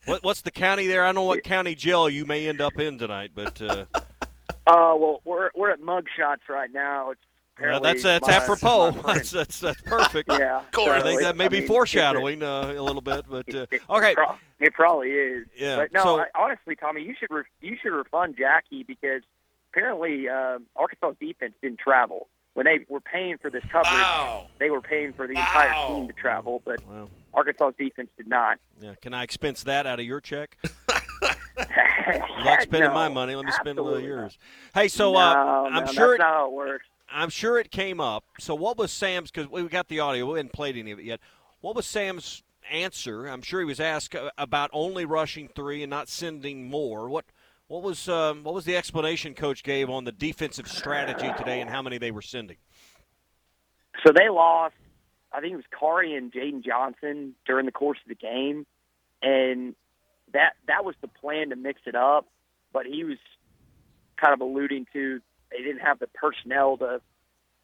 What, what's the county there? I don't know what county jail you may end up in tonight, but uh, Uh, well, we're we're at mug shots right now. It's well, that's that's my- apropos. That's that's, that's perfect. Yeah, I think that may I be mean, it's foreshadowing uh, a little bit, but uh, It, okay. it, pro- it probably is. Yeah, But no, so- I, honestly, Tommy, you should re- you should refund Jackie because apparently um, Arkansas defense didn't travel when they were paying for this coverage. Wow. They were paying for the entire Wow. team to travel, but Well, Arkansas defense did not. yeah, can I expense that out of your check? Like spending no, my money? Let me spend a little yours. Hey, so no, uh, no, I'm sure it, how it works. I'm sure it came up. So what was Sam's? Because we got the audio. We hadn't played any of it yet. What was Sam's answer? I'm sure he was asked uh, about only rushing three and not sending more. What what was um, what was the explanation coach gave on the defensive strategy today and how many they were sending? So they lost. I think it was Kari and Jaden Johnson during the course of the game, and that that was the plan to mix it up. But he was kind of alluding to they didn't have the personnel to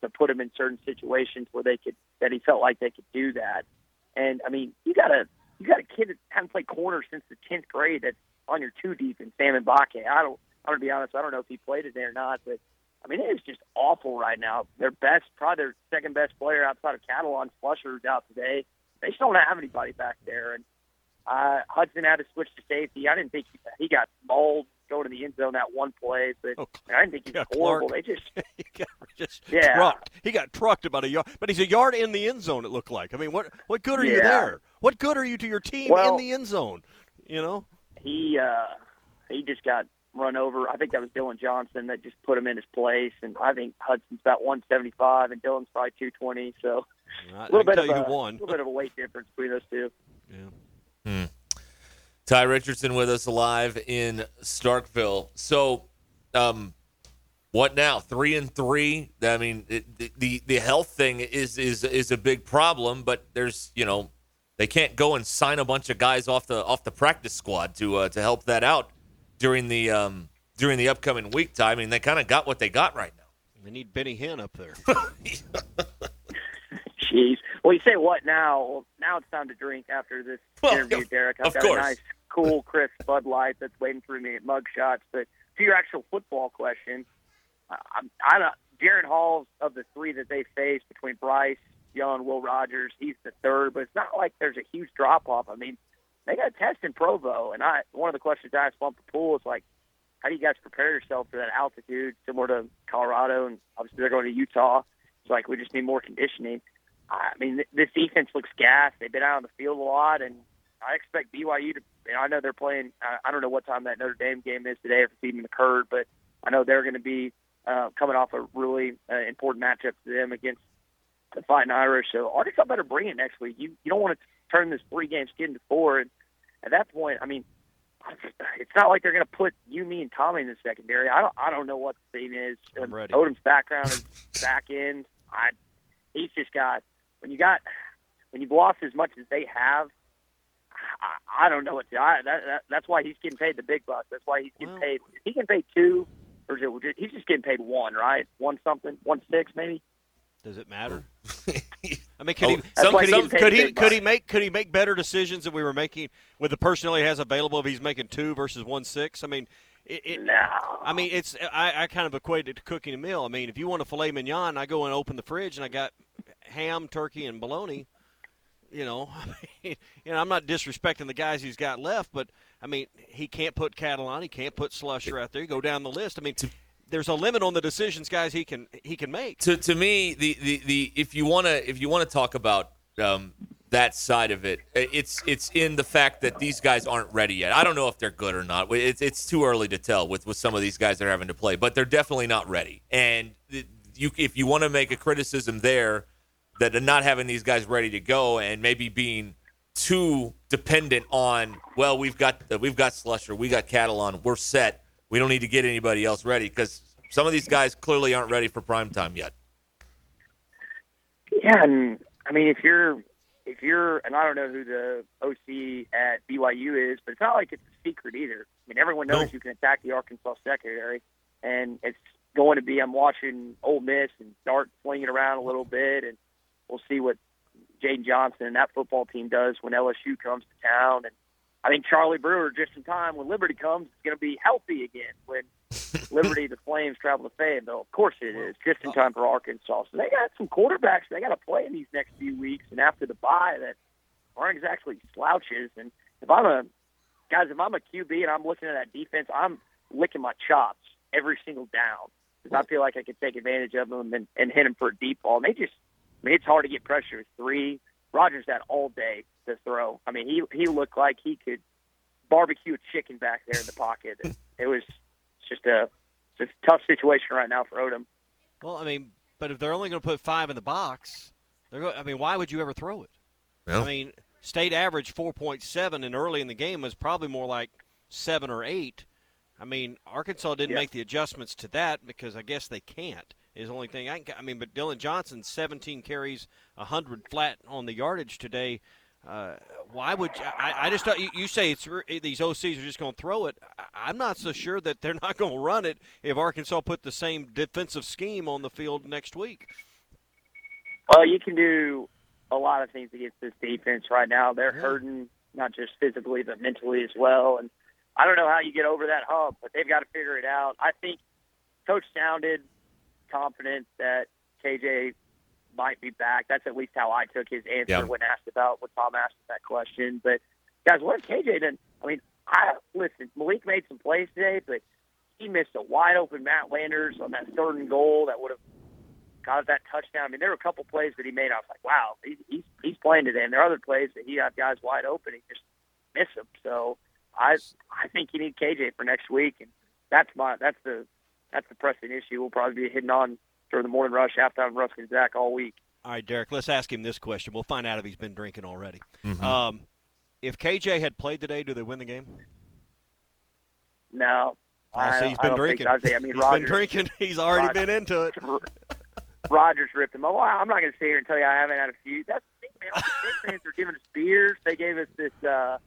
to put him in certain situations where they could that he felt like they could do that. And I mean, you got a you got a kid that hasn't played corner since the tenth grade that's on your two deep in Sam and Bakke. I don't. I'm gonna be honest. I don't know if he played it there or not, but I mean, it is just awful right now. Their best, probably their second best player outside of Catalon, Slusher's out today. They just don't have anybody back there. And uh, Hudson had to switch to safety. I didn't think he, he got mauled going to the end zone that one play, but Oh, I didn't think he was yeah, horrible. Clark. They just he got just Yeah. trucked. He got trucked about a yard, but he's a yard in the end zone. It looked like. I mean, what what good are you there? What good are you to your team Well- in the end zone? You know. he uh he just got run over. I think that was Dillon Johnson that just put him in his place, and I think Hudson's about 175 and Dillon's probably 220. So I, a little bit of you a little bit of a weight difference between those two. Yeah. Ty Richardson with us live in Starkville. So, um, what now? Three and three. I mean, it, the, the the health thing is is is a big problem, but there's you know they can't go and sign a bunch of guys off the off the practice squad to uh, to help that out during the um, during the upcoming week. Ty, I mean, they kind of got what they got right now. They need Benny Hinn up there. Jeez. Well, you say what now? Well, now it's time to drink after this Well, interview, Derek. I've got course. a nice, cool, crisp Bud Light that's waiting for me at Mug Shots. But to your actual football question, I, I'm, I don't. Jaren Hall's of the three that they faced between Bryce, Young, Will Rogers. He's the third, but it's not like there's a huge drop off. I mean, they got a test in Provo, and I one of the questions I asked Bumper Pool is like, how do you guys prepare yourself for that altitude, similar to Colorado, and obviously they're going to Utah. It's like we just need more conditioning. I mean, this defense looks gas. They've been out on the field a lot, and I expect BYU to. You know, I know they're playing. I, I don't know what time that Notre Dame game is today, if it's even occurred, but I know they're going to be uh, coming off a really uh, important matchup to them against the Fighting Irish. So Arkansas better bring it next week. You you don't want to turn this three game skid into four, and at that point, I mean, it's not like they're going to put you, me, and Tommy in the secondary. I don't I don't know what the thing is. I'm ready. Odom's background is back end. I he's just got when you got when you've lost as much as they have. I, I don't know what to. I, that, that, that's why he's getting paid the big bucks. That's why he's getting Well- paid. He can pay two, or is it, he's just getting paid one, right? One something, one six maybe. Does it matter? I mean, could Oh, he, some- could, he, some- could he could he make could he make better decisions than we were making with the personnel he has available if he's making two versus one six? I mean, it, it, No. I mean, it's I, I kind of equate it to cooking a meal. I mean, if you want a filet mignon, I go and open the fridge and I got ham, turkey, and bologna. You know, I mean, you know, I'm not disrespecting the guys he's got left, but I mean, he can't put Catalon, he can't put Slusher out there. You go down the list. I mean, there's a limit on the decisions guys he can he can make. to to me the the, the if you want to if you want to talk about um, that side of it it's it's in the fact that these guys aren't ready yet i don't know if they're good or not it's, it's too early to tell with with some of these guys that are having to play but they're definitely not ready and the- you if you want to make a criticism there that not having these guys ready to go and maybe being too dependent on well we've got we've got slusher we got Catalon we're set we don't need to get anybody else ready because some of these guys clearly aren't ready for prime time yet Yeah, and I mean, if you're if you're, and I don't know who the OC at BYU is, but it's not like it's a secret either. I mean, everyone knows No. you can attack the Arkansas secondary, and it's going to be. I'm watching Ole Miss and start flinging around a little bit, and we'll see what Jaden Johnson and that football team does when LSU comes to town. And I think Charlie Brewer, just in time when Liberty comes, is going to be healthy again when Liberty, the Flames travel to Fayetteville. Of course it is, just in time for Arkansas. So they got some quarterbacks they got to play in these next few weeks, and after the bye that aren't exactly slouches. And if I'm a guys, if I'm a QB and I'm looking at that defense, I'm licking my chops every single down because I feel like I could take advantage of them and, and hit them for a deep ball. And they just, I mean, it's hard to get pressure with three. Rogers had all day to throw. I mean, he he looked like he could barbecue a chicken back there in the pocket. And it was just a it's a tough situation right now for Odom. Well, I mean, but if they're only going to put five in the box, they're going. I mean, why would you ever throw it? Well. I mean, state average four point seven, and early in the game was probably more like seven or eight. I mean, Arkansas didn't Yeah. make the adjustments to that because I guess they can't. Is the only thing I can. I mean, but Dillon Johnson, seventeen carries, hundred flat on the yardage today. Uh, why would I? I just thought you, you say it's these OCs are just going to throw it. I'm not so sure that they're not going to run it if Arkansas put the same defensive scheme on the field next week. Well, you can do a lot of things against this defense right now. They're Yeah. hurting not just physically but mentally as well. And I don't know how you get over that hump, but they've got to figure it out. I think Coach sounded confident that KJ might be back. That's at least how I took his answer Yeah. when asked about when Tom asked that question. But guys, what if KJ didn't? I mean, I listen. Malik made some plays today, but he missed a wide open Matt Landers on that third and goal that would have got that touchdown. I mean, there were a couple plays that he made. I was like, wow, he, he's he's playing today. And there are other plays that he got guys wide open. He just missed them. So I I think you need KJ for next week, and that's my that's the that's the pressing issue. We'll probably be hitting on during the morning rush, halftime rush, and Zach all week. All right, Derek. Let's ask him this question. We'll find out if he's been drinking already. Mhm. Um, if KJ had played today, do they win the game? No, I I, see he's I been don't drinking. Think, I, think, I mean, He's Rogers, been drinking. He's already Rogers- been into it. Rogers ripped him. Oh, I'm not going to sit here and tell you I haven't had a few. That's the thing, man. All the State fans are giving us beers. They gave us this. uh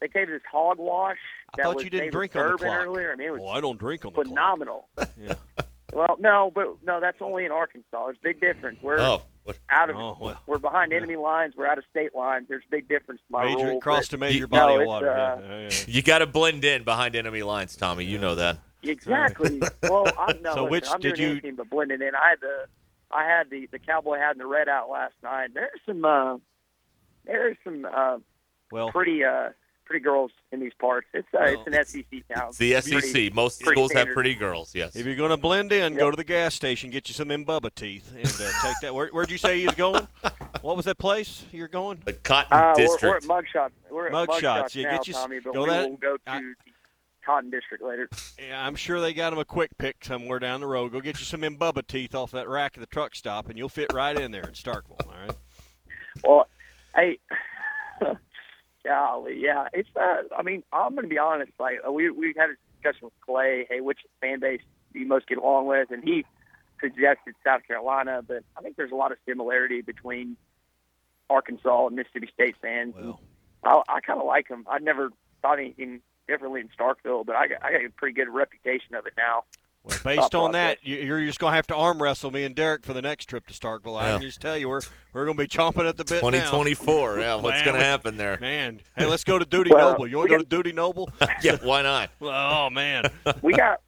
They gave us this hogwash. I that thought was you didn't drink on the clock. earlier. I mean, it was Well, I don't drink on the clock. phenomenal. Yeah. Well, no, but no, that's only in Arkansas. There's a big difference. We're Oh, what? out of Oh, well. we're behind enemy lines. We're out of state lines. There's a big difference. My Major rule, crossed but- a major You- body no, of water. uh, yeah, yeah, yeah. You got to blend in behind enemy lines, Tommy. You know that. Exactly. well, I'm no. So listen, which I'm did doing you- anything but blending in. I had the, I had the the cowboy hat and the red out last night. There's some, uh, there's some uh, Well, pretty, uh, pretty girls in these parts. It's uh, Well, it's an SEC town. It's the Pretty- SEC. Most pretty schools have pretty girls. Yes. if you're going to blend in, go to the gas station, get you some Bubba teeth, and uh, take that. Where, where'd you say you was going? What was that place you're going? The Cotton Uh, we're, we're District. at Mugshots. We're at Mugshots. Mugshots Yeah, now, get you s- Tommy, but go we that- will go to I- Cotton District later. Yeah, I'm sure they got him a quick pick somewhere down the road. Go get you some Bubba teeth off that rack at the truck stop, and you'll fit right in there in Starkville. All right. Well, hey, golly, yeah, it's. Uh, I mean, I'm going to be honest. Like uh, we we had a discussion with Clay. Hey, which fan base do you most get along with? And he suggested South Carolina, but I think there's a lot of similarity between Arkansas and Mississippi State fans. Well, I, I kind of like them. I never thought anything differently in Starkville, but I I got a pretty good reputation of it now. Well based on that, you- you're just going to have to arm wrestle me and Derek for the next trip to Starkville. I Yeah. can just tell you, we're we're going to be chomping at the bit now. 2024. Yeah. What's going to happen there? Man, hey, let's go to Duty Well, Noble. You want to go to Dudy Noble? yeah. Why not? oh man, we got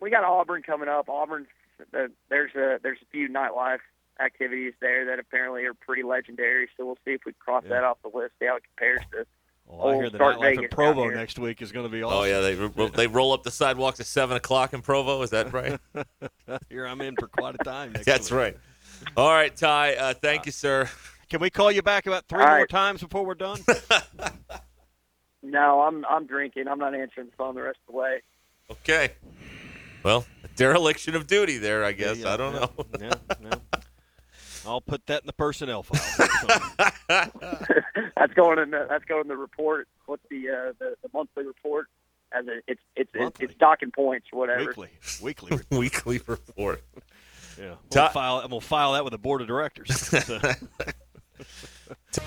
we got Auburn coming up. Auburn's uh, there's a there's a few nightlife activities there that apparently are pretty legendary. So we'll see if we can cross Yeah. that off the list. See how it compares to. Well, I hear the Start nightlife in Provo here. next week is going to be awesome. Oh yeah. They they roll up the sidewalks at seven o'clock in Provo. Is that right? Here I'm in for quite a time. Next That's week. right. All right, Ty. Uh, thank you, sir. Can we call you back about three All more right. times before we're done? No, I'm I'm drinking. I'm not answering the phone the rest of the way. Okay. Well, dereliction of duty there, I guess. Yeah, I don't yeah, know. Yeah, yeah. I'll put that in the personnel file. that's going in the that's going in the report. What's the uh, the, the monthly report? As a, it's it's it's, Monthly. it's docking points or whatever. weekly, weekly. report. Weekly report. Yeah, Ti- we'll file. I'm gonna file that with the board of directors. So-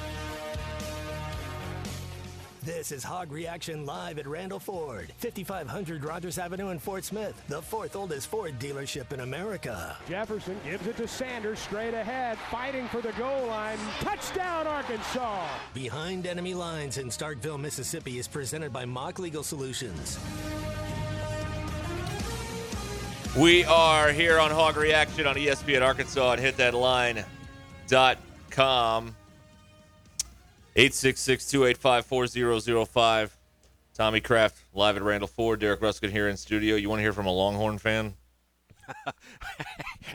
This is Hog Reaction Live at Randall Ford, 5500 Rogers Avenue in Fort Smith, the fourth oldest Ford dealership in America. Jefferson gives it to Sanders straight ahead, fighting for the goal line. Touchdown, Arkansas! Behind Enemy Lines in Starkville, Mississippi is presented by Mock Legal Solutions. We are here on Hog Reaction on ESPN Arkansas at hitthatline.com. 866-285-4005. Tommy Craft live at Randall Ford. Derek Ruscin here in studio. You want to hear from a Longhorn fan?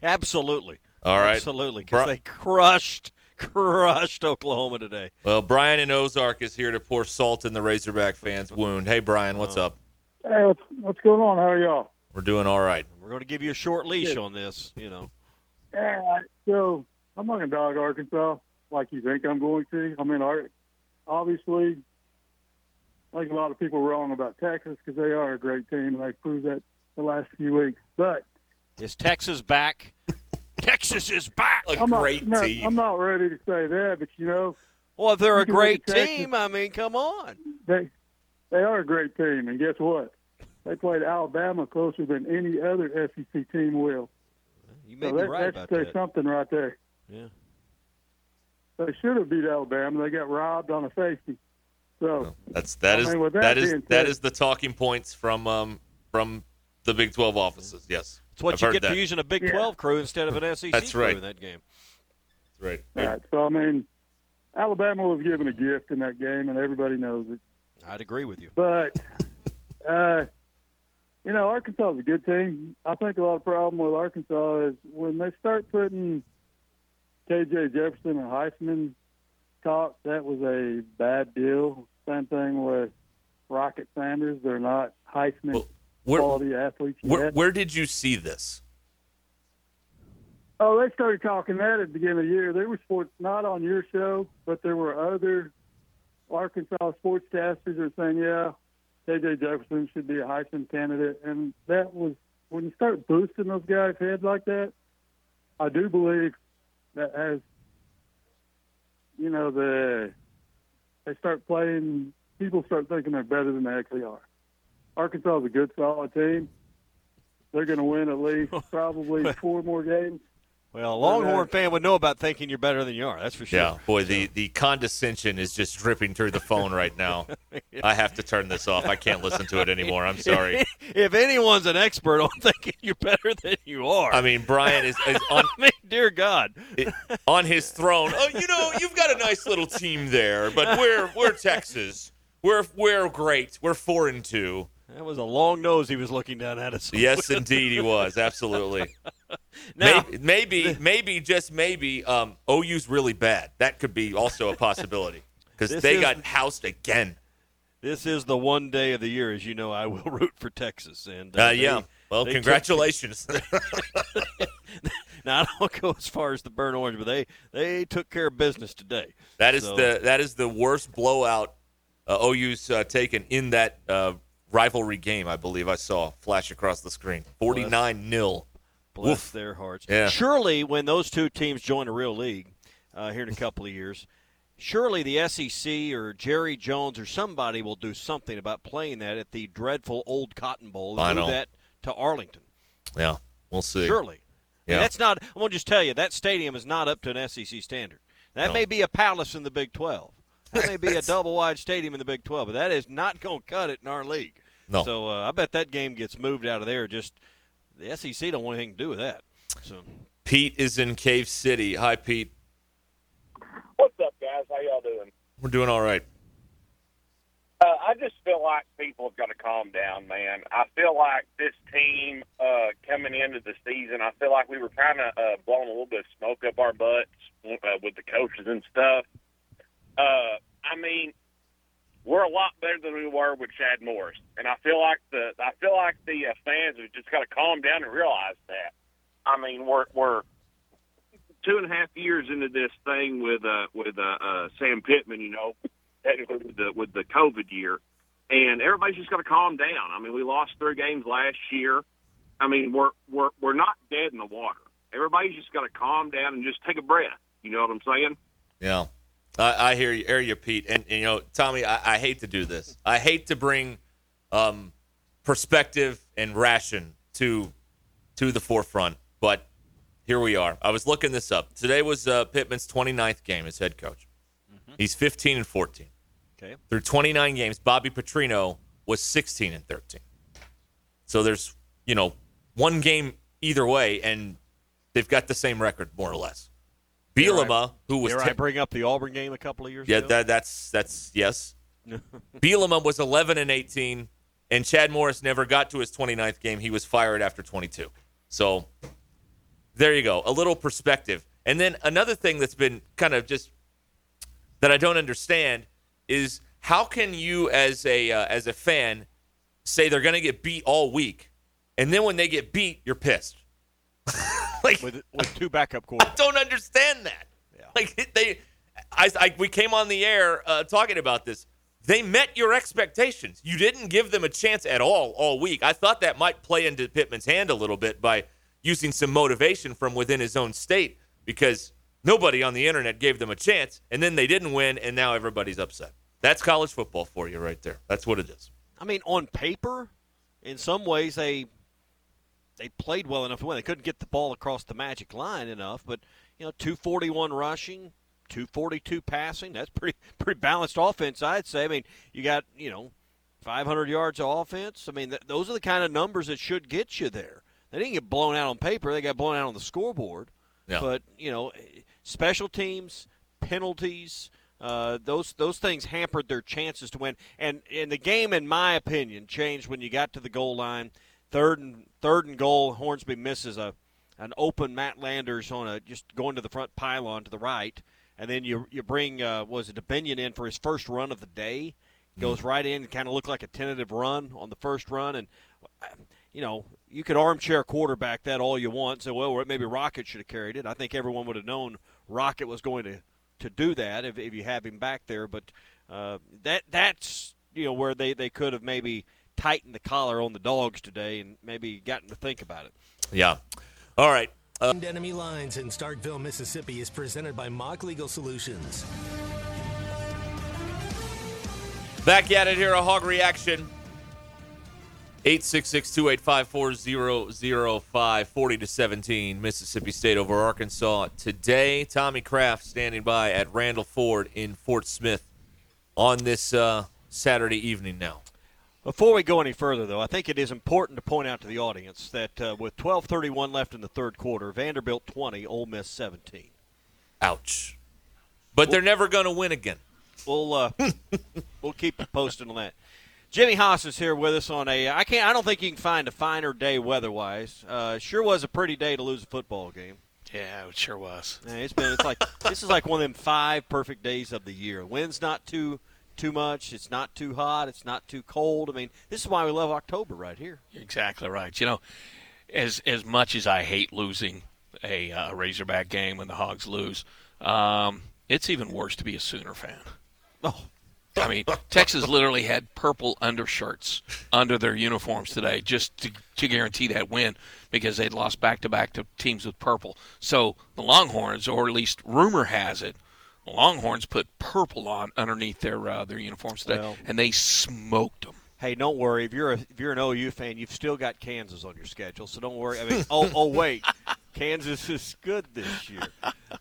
Absolutely. All right. Absolutely. Because Bru- they crushed, crushed Oklahoma today. Well, Brian in Ozark is here to pour salt in the Razorback fans' wound. Hey, Brian, what's up? Hey, what's, what's going on? How are y'all? We're doing all right. We're going to give you a short leash on this. You know. Yeah, so I'm not going to dog Arkansas like you think I'm going to. I mean, Ar- obviously, I think a lot of people are wrong about Texas because they are a great team. and They've proved that the last few weeks. But Is Texas back? Texas is back. A I'm not, great no, team. I'm not ready to say that. But you know, Well, they're a great at Texas. team, I mean, come on. they they are a great team. And guess what? They played Alabama closer than any other SEC team will. You may So be that, right that about should say that. something right there. Yeah. They should have beat Alabama. They got robbed on a safety. So That's that I is, mean, that, that is said- is the talking points from um from the Big 12 offices. Yes. It's what I've you get that. for using a Big Yeah. 12 crew instead of an SEC That's crew right. in that game. Right. Right. So I mean, Alabama was given a gift in that game, and everybody knows it. I'd agree with you. But, uh, you know, Arkansas is a good team. I think a lot of problem with Arkansas is when they start putting KJ Jefferson and Heisman talk, that was a bad deal. Same thing with Rocket Sanders. They're not Heisman where- quality athletes yet. Where, where did you see this? Oh, they started talking that at the beginning of the year. There were sports not on your show, but there were other Arkansas sportscasters that were saying, "Yeah, KJ Jefferson should be a Heisman candidate," and that was when you start boosting those guys' heads like that. I do believe that as you know the they start playing, people start thinking they're better than they actually are. Arkansas is a good, solid team. They're going to win at least probably four more games. Well, a Longhorn fan would know about thinking you're better than you are. That's for sure. Yeah, boy, the, the condescension is just dripping through the phone right now. I have to turn this off. I can't listen to it anymore. I'm sorry. if anyone's an expert on thinking you're better than you are, I mean, Brian is, is on. I mean, dear God, on his throne. Oh, you know, you've got a nice little team there, but we're we're Texas. We're we're great. We're four and two. That was a long nose he was looking down at us. Yes, indeed, he was. Absolutely. Now- maybe, maybe, maybe, just maybe, um, OU's really bad. That could be also a possibility because they is- got housed again. This is the one day of the year, as you know, I will root for Texas. And Uh, they- yeah. Well, they took- congratulations. now I don't go as far as the burnt orange, but they they took care of business today. That is So- the that is the worst blowout uh, OU's uh, taken in that uh, rivalry game. I believe I saw flash across the screen. Forty nine nil. Bless their hearts. Yeah. Surely, when those two teams join a real league uh, here in a couple of years, surely the SEC or Jerry Jones or somebody will do something about playing that at the dreadful old Cotton Bowl and I know. that to Arlington. Yeah, we'll see. Surely. Yeah. And that's not. I'm gonna just tell you that stadium is not up to an SEC standard. That No. may be a palace in the Big 12. That may be a double wide stadium in the Big 12, but that is not going to cut it in our league. No. So uh, I bet that game gets moved out of there. Just the SEC don't want anything to do with that. So Pete is in Cave City. Hi, Pete. What's up, guys? How y'all doing? We're doing all right. Uh, I just feel like people have got to calm down, man. I feel like this team uh, coming into the season, I feel like we were kind of uh, blowing a little bit of smoke up our butts uh, with the coaches and stuff. Uh, I mean, we're a lot better than we were with Chad Morris, and I feel like the I feel like the uh, fans have just got to calm down and realize that. I mean, we're we're two and a half years into this thing with uh with uh, uh Sam Pittman, you know, technically with the with the COVID year, and everybody's just got to calm down. I mean, we lost three games last year. I mean, we're we're we're not dead in the water. Everybody's just got to calm down and just take a breath. You know what I'm saying? Yeah, I, I hear you, hear you, Pete. And, and, you know, Tommy, I, I hate to do this. I hate to bring um, perspective and ration to to the forefront, but here we are. I was looking this up. Today was uh, Pittman's 29th game as head coach. He's 15 and 14. Okay. Through 29 games, Bobby Petrino was 16 and 13. So there's, you know, one game either way, and they've got the same record, more or less. Bielema, who was Dare I bring up the Auburn game a couple of years yeah, ago? that, that's that's yes. Bielema was 11 and 18, and Chad Morris never got to his 29th game. He was fired after 22. So there you go, a little perspective. And then another thing that's been kind of just that I don't understand is how can you, as a uh, as a fan, say they're going to get beat all week, and then when they get beat, you're pissed. like with, with two backup quarterbacks. I don't understand that. Yeah. Like they, I, I, we came on the air uh, talking about this. They met your expectations. You didn't give them a chance at all all week. I thought that might play into Pittman's hand a little bit by using some motivation from within his own state because nobody on the internet gave them a chance, and then they didn't win, and now everybody's upset. That's college football for you right there. That's what it is. I mean, on paper, in some ways they they played well enough to win. They couldn't get the ball across the magic line enough, but you know, 241 rushing, 242 passing. That's pretty pretty balanced offense, I'd say. I mean, you got you know 500 yards of offense. I mean, th- those are the kind of numbers that should get you there. They didn't get blown out on paper; they got blown out on the scoreboard. Yeah. But you know, special teams, penalties, Uh, those those things hampered their chances to win. And and the game, in my opinion, changed when you got to the goal line. Third and third and goal, Hornsby misses a an open Matt Landers on a just going to the front pylon to the right, and then you you bring uh, was it Binion in for his first run of the day, goes Mm-hmm. right in, kind of looked like a tentative run on the first run, and you know you could armchair quarterback that all you want. Say, well, maybe Rocket should have carried it. I think everyone would have known Rocket was going to to do that if, if you have him back there, but uh, that that's you know where they they could have maybe tightened the collar on the dogs today and maybe gotten to think about it. Yeah. All right. Uh, Enemy Lines in Starkville, Mississippi is presented by Mock Legal Solutions. Back at it here, a hog reaction. 866-285-4005, 40 to 17, Mississippi State over Arkansas today. Tommy Craft standing by at Randall Ford in Fort Smith on this uh, Saturday evening now. Before we go any further, though, I think it is important to point out to the audience that uh, with 12:31 left in the third quarter, Vanderbilt 20, Ole Miss 17. Ouch. But they're never going to win again. We'll uh, we'll keep you posted on that. Jimmy Haas is here with us on a. I can't. I don't think you can find a finer day weather-wise. Uh, sure was a pretty day to lose a football game. Yeah, it sure was. Yeah, it's been. It's like this is like one of them five perfect days of the year. Wind's not too too much. It's not too hot. It's not too cold. I mean, this is why we love October right here. Exactly right. You know, as as much as I hate losing a uh, Razorback game when the Hogs lose, um, it's even worse to be a Sooner fan. Oh. I mean, Texas literally had purple undershirts under their uniforms today just to, to guarantee that win because they'd lost back to back to teams with purple. So the Longhorns, or at least rumor has it, Longhorns put purple on underneath their uh, their uniforms today, Well- and they smoked them. Hey, don't worry. If you're a, if you're an OU fan, you've still got Kansas on your schedule, so don't worry. I mean, oh oh wait, Kansas is good this year.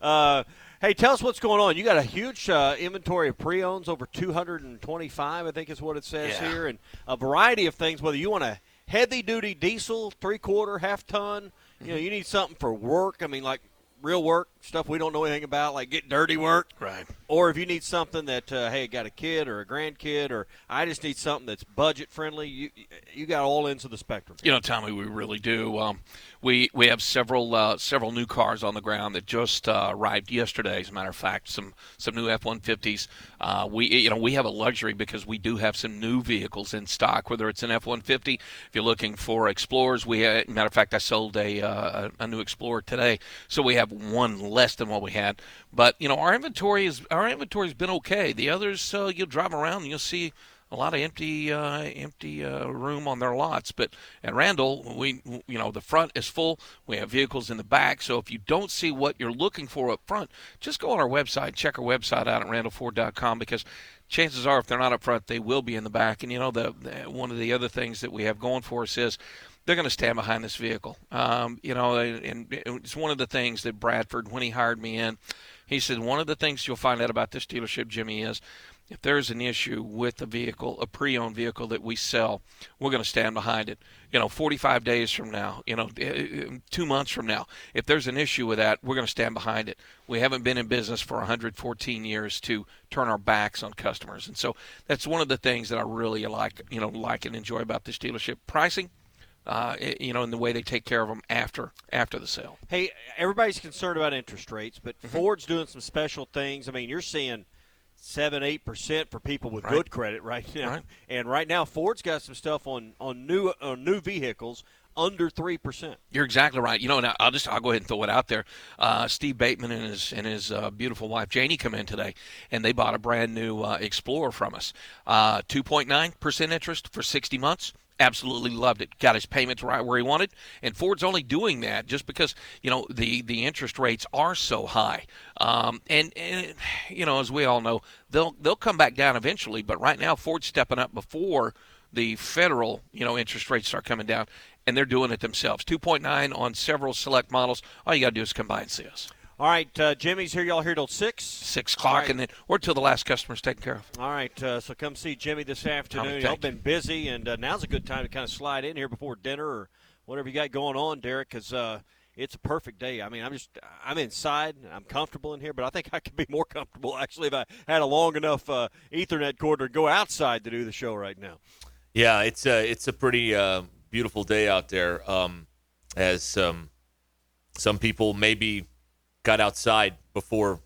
Uh, hey, tell us what's going on. You got a huge uh, inventory of pre-owns, over 225, I think is what it says Yeah. here, and a variety of things. Whether you want a heavy-duty diesel, three-quarter, half-ton, you know, you need something for work. I mean, like real work stuff we don't know anything about, like get dirty work. Right. Or if you need something that, uh, hey, got a kid or a grandkid, or I just need something that's budget friendly, you you got all ends of the spectrum. You know, Tommy, we really do. Um, we we have several uh, several new cars on the ground that just uh, arrived yesterday. As a matter of fact, some some new F-150s. Uh, we you know we have a luxury because we do have some new vehicles in stock. Whether it's an F-150, if you're looking for Explorers, we have, matter of fact I sold a uh, a new Explorer today, so we have one less than what we had. But you know our inventory is our inventory's been okay. The others uh, you'll drive around and you'll see a lot of empty uh, empty uh, room on their lots. But at Randall, we you know the front is full. We have vehicles in the back. So if you don't see what you're looking for up front, just go on our website, check our website out at randallford.com because chances are if they're not up front, they will be in the back. And you know the, the one of the other things that we have going for us is they're going to stand behind this vehicle. Um, you know, and it's one of the things that Bradford, when he hired me in, he said one of the things you'll find out about this dealership, Jimmy, is if there's an issue with a vehicle, a pre-owned vehicle that we sell, we're going to stand behind it. You know, 45 days from now, you know, eh, two months from now, if there's an issue with that, we're going to stand behind it. We haven't been in business for 114 years to turn our backs on customers, and so that's one of the things that I really like, you know, like and enjoy about this dealership. Pricing, uh, you know, in the way they take care of them after after the sale. Hey, everybody's concerned about interest rates, but Mm-hmm. Ford's doing some special things. I mean, you're seeing seven, eight percent for people with Right. good credit right now, Right. and right now Ford's got some stuff on on new on new vehicles under three percent. You're exactly right. You know, and I'll just I'll go ahead and throw it out there. Uh, Steve Bateman and his and his uh, beautiful wife Janie come in today, and they bought a brand new uh, Explorer from us. Uh, 2.9 percent interest for 60 months. Absolutely loved it. Got his payments right where he wanted, and Ford's only doing that just because you know the the interest rates are so high. Um, and and you know, as we all know, they'll they'll come back down eventually. But right now, Ford's stepping up before the federal you know interest rates start coming down and they're doing it themselves 2.9 on several select models all you got to do is come by and see us All right, uh, Jimmy's here. Y'all here till six. six o'clock right. and then or till the last customer's taken care of All right, uh, so come see Jimmy this afternoon. Tommy, Y'all been busy, and uh, now's a good time to kind of slide in here before dinner or whatever you got going on, Derek. Because uh, it's a perfect day. I mean, I'm just I'm inside. I'm comfortable in here, but I think I could be more comfortable actually if I had a long enough uh, Ethernet cord to go outside to do the show right now. Yeah, it's a it's a pretty uh, beautiful day out there. Um, as um, some people maybe got outside before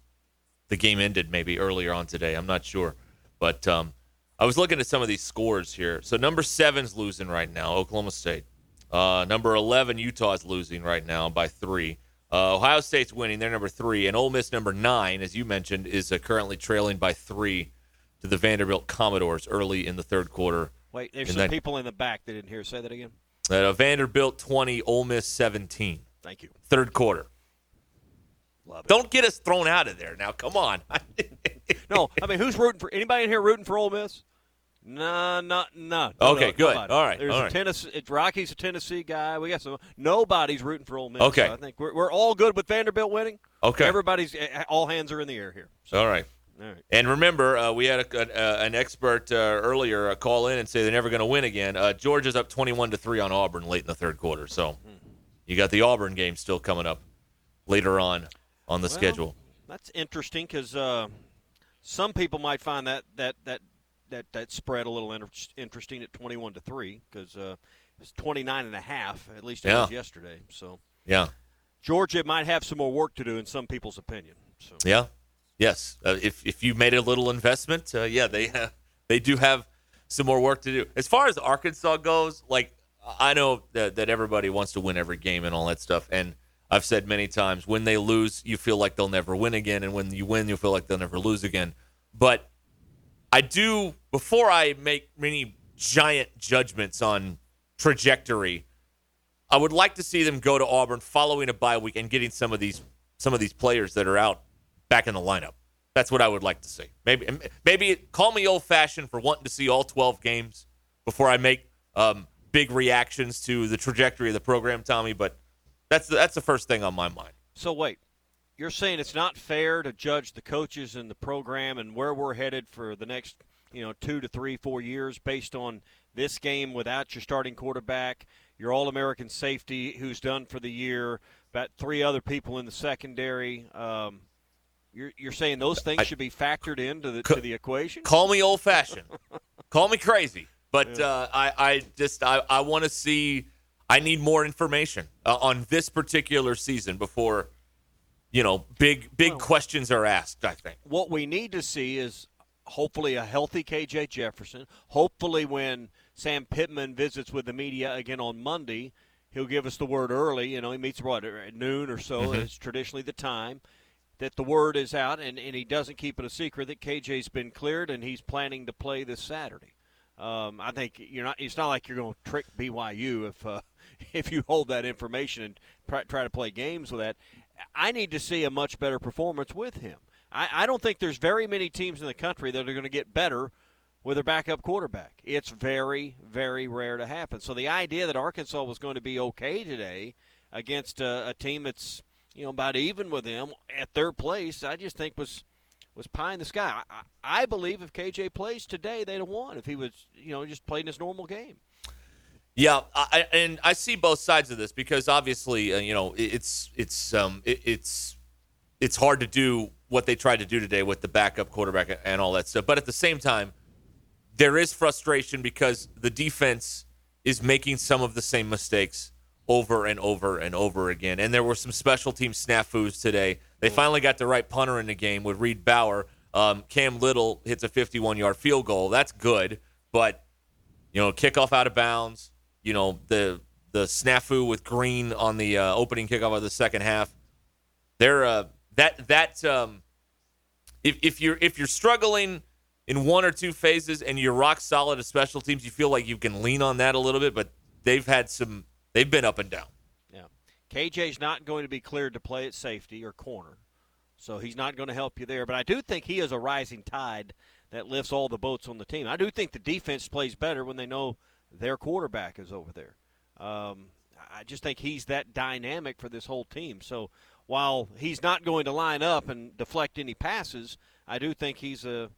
the game ended, maybe earlier on today. I'm not sure, but um, I was looking at some of these scores here. So number seven's losing right now, Oklahoma State. Uh, number 11, Utah is losing right now by three. Uh, Ohio State's winning. They're number three. And Ole Miss, number nine, as you mentioned, is uh, currently trailing by three to the Vanderbilt Commodores early in the third quarter. Wait, there's And some then- people in the back that didn't hear. Say that again. Uh, Vanderbilt 20, Ole Miss 17. Thank you. Third quarter. Love it. Don't get us thrown out of there now. Come on. no, I mean, who's rooting for anybody in here rooting for Ole Miss? No, not no. no, Okay, no, good. nobody. All right, There's all a right. Tennessee. It's Rocky's a Tennessee guy. We got some. Nobody's rooting for Ole Miss. Okay. So I think we're, we're all good with Vanderbilt winning. Okay. Everybody's eh, all hands are in the air here. All right. All right. And remember, uh, we had a, a, uh, an expert uh, earlier uh, call in and say they're never going to win again. Uh, Georgia's up 21 to 3 on Auburn late in the third quarter. So you got the Auburn game still coming up later on on the Well, schedule. That's interesting because uh, some people might find that that that that, that spread a little inter- interesting at 21 to 3 because uh, it's 29 and a half at least it was yesterday. So Yeah. Georgia might have some more work to do in some people's opinion. So Yeah. Yes. Uh, if if you made a little investment, uh, yeah, they they do have some more work to do. As far as Arkansas goes, like I know that, that everybody wants to win every game and all that stuff, and I've said many times when they lose, you feel like they'll never win again, and when you win, you feel like they'll never lose again. But I do before I make many giant judgments on trajectory. I would like to see them go to Auburn following a bye week and getting some of these some of these players that are out back in the lineup. That's what I would like to see. Maybe maybe call me old fashioned for wanting to see all 12 games before I make um, big reactions to the trajectory of the program, Tommy. But that's the, that's the first thing on my mind. So wait, you're saying it's not fair to judge the coaches and the program and where we're headed for the next, you know, two to three, four years based on this game without your starting quarterback, your All-American safety who's done for the year, about three other people in the secondary. Um, you're, you're saying those things should be factored into the to the equation? Call me old fashioned. call me crazy. But uh, I, I just I, I want to see. I need more information uh, on this particular season before, you know, big big questions are asked. I think. what we need to see is hopefully a healthy KJ Jefferson. Hopefully, when Sam Pittman visits with the media again on Monday, he'll give us the word early. You know, he meets what at noon or so. is traditionally the time that the word is out, and, and he doesn't keep it a secret that KJ's been cleared and he's planning to play this Saturday. Um, I think you're not. It's not like you're going to trick BYU if uh, if you hold that information and try, to play games with that. I need to see a much better performance with him. I, I don't think there's very many teams in the country that are going to get better with their backup quarterback. It's very, very rare to happen. So the idea that Arkansas was going to be okay today against a, a team that's you know about even with them at their place, I just think was was pie in the sky. I, I believe if KJ plays today, they'd have won if he was you know just playing his normal game. Yeah, I, and I see both sides of this because obviously, uh, you know, it's it's um it, it's it's hard to do what they tried to do today with the backup quarterback and all that stuff. But at the same time, there is frustration because the defense is making some of the same mistakes over and over and over again. And there were some special team snafus today. They finally got the right punter in the game with Reid Bauer. Um, Cam Little hits a 51 yard field goal. That's good, but you know, kickoff out of bounds. You know, the the snafu with Green on the uh, opening kickoff of the second half. They're uh, that that um, if if you're if you're struggling in one or two phases and you're rock solid at special teams, you feel like you can lean on that a little bit. But they've had some. They've been up and down. Yeah. KJ's not going to be cleared to play at safety or corner. So he's not going to help you there. But I do think he is a rising tide that lifts all the boats on the team. I do think the defense plays better when they know their quarterback is over there. Um, I just think he's that dynamic for this whole team. So while he's not going to line up and deflect any passes, I do think he's a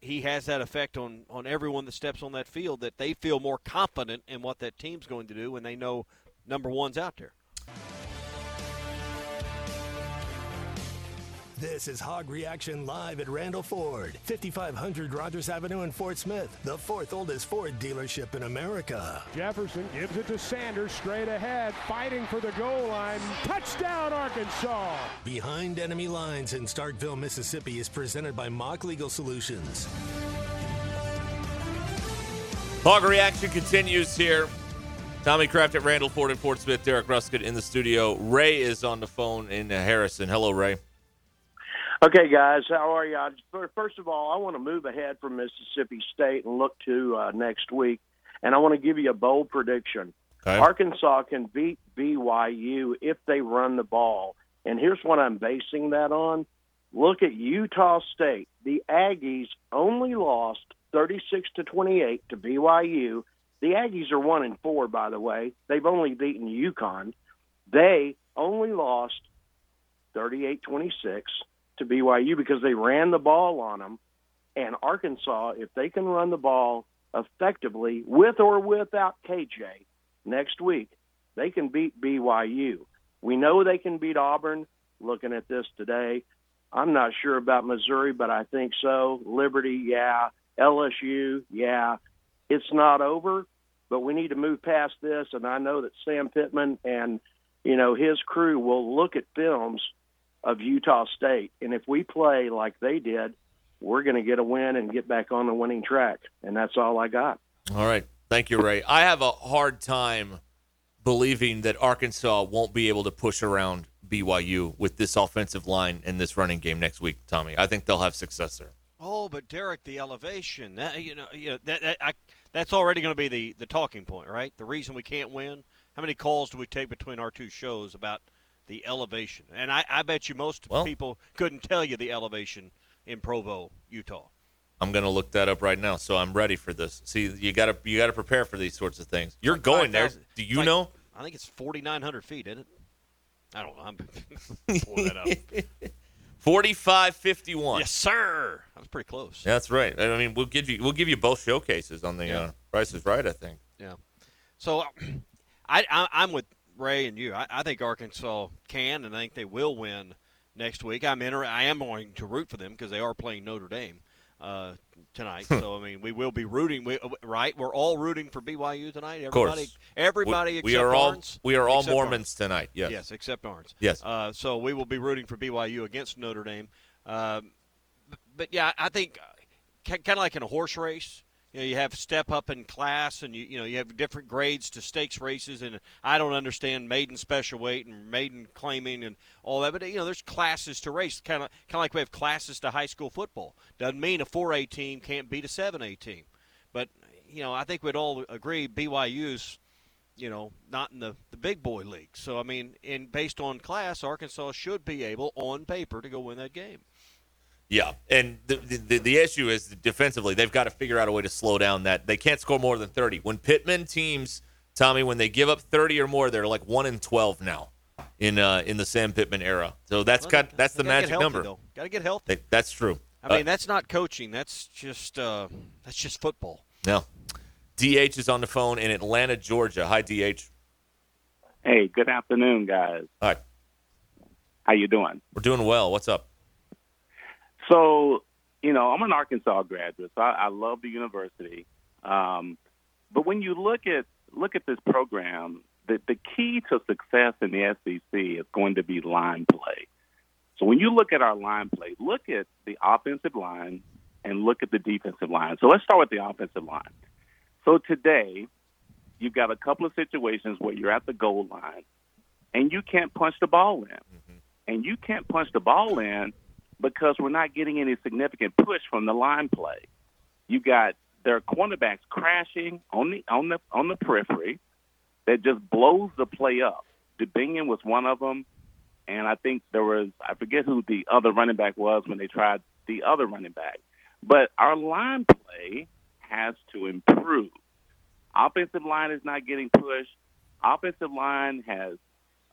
he has that effect on, on everyone that steps on that field that they feel more confident in what that team's going to do when they know number one's out there. This is Hog Reaction Live at Randall Ford, 5500 Rogers Avenue in Fort Smith, the fourth oldest Ford dealership in America. Jefferson gives it to Sanders straight ahead, fighting for the goal line. Touchdown, Arkansas! Behind Enemy Lines in Starkville, Mississippi is presented by Mock Legal Solutions. Hog reaction continues here. Tommy Craft at Randall Ford in Fort Smith. Derek Ruscin in the studio. Ray is on the phone in Harrison. Hello, Ray. Okay, guys, how are you? First of all, I want to move ahead from Mississippi State and look to uh, next week, and I want to give you a bold prediction. Okay. Arkansas can beat BYU if they run the ball, and here's what I'm basing that on. Look at Utah State. The Aggies only lost 36 to 28 to BYU. The Aggies are one and four, by the way. They've only beaten UConn. They only lost 38-26 to BYU because they ran the ball on them. And Arkansas, if they can run the ball effectively with or without KJ next week, they can beat BYU. We know they can beat Auburn. Looking at this today, I'm not sure about Missouri, but I think so. Liberty, yeah. LSU, yeah. It's not over, but we need to move past this. And I know that Sam Pittman and you know his crew will look at films of Utah State, and if we play like they did, we're going to get a win and get back on the winning track. And that's all I got. All right. Thank you, Ray. I have a hard time believing that Arkansas won't be able to push around BYU with this offensive line and this running game next week, Tommy. I think they'll have success there. Oh, but Derek, the elevation, that, you know, you know that, that I, that's already going to be the, the talking point, right? The reason we can't win. How many calls do we take between our two shows about the elevation? And I, I bet you most Well- people couldn't tell you the elevation in Provo, Utah. I'm going to look that up right now, so I'm ready for this. See, you got to you got to prepare for these sorts of things. You're going there. Do you like- know? I think it's 4,900 feet, isn't it? I don't know. I'm pulling that up. 4551. Yes, sir. That was pretty close. That's right. I mean, we'll give you we'll give you both showcases on the Yeah. uh, Price is Right. I think. Yeah. So I, I I'm with Ray and you. I, I think Arkansas can and I think they will win next week. I'm inter- I am going to root for them because they are playing Notre Dame uh, tonight. so I mean, we will be rooting. We, right? We're all rooting for BYU tonight. Of course. Everybody, everybody We- except we are all we are all Mormons Arns. tonight. Yes. Yes, except Arns. Yes. Uh, so we will be rooting for BYU against Notre Dame. Um, but, but yeah, I think kind of like in a horse race. You know, you have step up in class, and you you know you have different grades to stakes races, and I don't understand maiden special weight and maiden claiming and all that. But you know, there's classes to race, kind of kind of like we have classes to high school football. Doesn't mean a 4A team can't beat a 7A team, but you know, I think we'd all agree BYU's you know, not in the, the big boy league. So, I mean, in based on class, Arkansas should be able, on paper, to go win that game. Yeah, and the, the the issue is defensively they've got to figure out a way to slow down that they can't score more than thirty. When Pittman teams, Tommy, when they give up thirty or more, they're like one in twelve now in uh, in the Sam Pittman era. So that's Well, got they- that's they the gotta get magic healthy, number. Got to get healthy. They- that's true. I mean, Uh, that's not coaching. That's just uh, that's just football. no. DH is on the phone in Atlanta, Georgia. Hi, DH. Hey, good afternoon, guys. Hi. How you doing? We're doing well. What's up? So, you know, I'm an Arkansas graduate, so I, I love the university. Um, but when you look at look at this program, the the key to success in the SEC is going to be line play. So when you look at our line play, look at the offensive line and look at the defensive line. So let's start with the offensive line. So today, you've got a couple of situations where you're at the goal line and you can't punch the ball in. And you can't punch the ball in because we're not getting any significant push from the line play. You got their cornerbacks crashing on the on the on the periphery that just blows the play up. Dubinion was one of them, and I think there was I forget who the other running back was when they tried the other running back. But our line play has to improve. Offensive line is not getting pushed. Offensive line has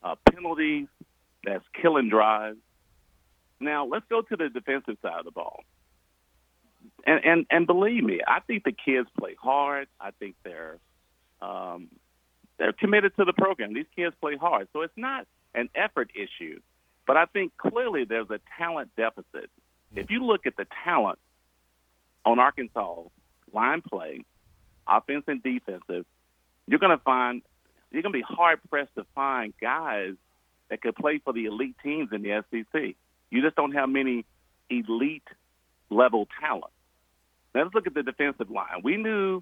uh, penalties that's killing drives. Now let's go to the defensive side of the ball. And and and believe me, I think the kids play hard. I think they're um, they're committed to the program. These kids play hard, so it's not an effort issue. But I think clearly there's a talent deficit. If you look at the talent on Arkansas line play, offense and defensive, you're going to find you're going to be hard pressed to find guys that could play for the elite teams in the SEC. You just don't have many elite level talent. Now let's look at the defensive line. We knew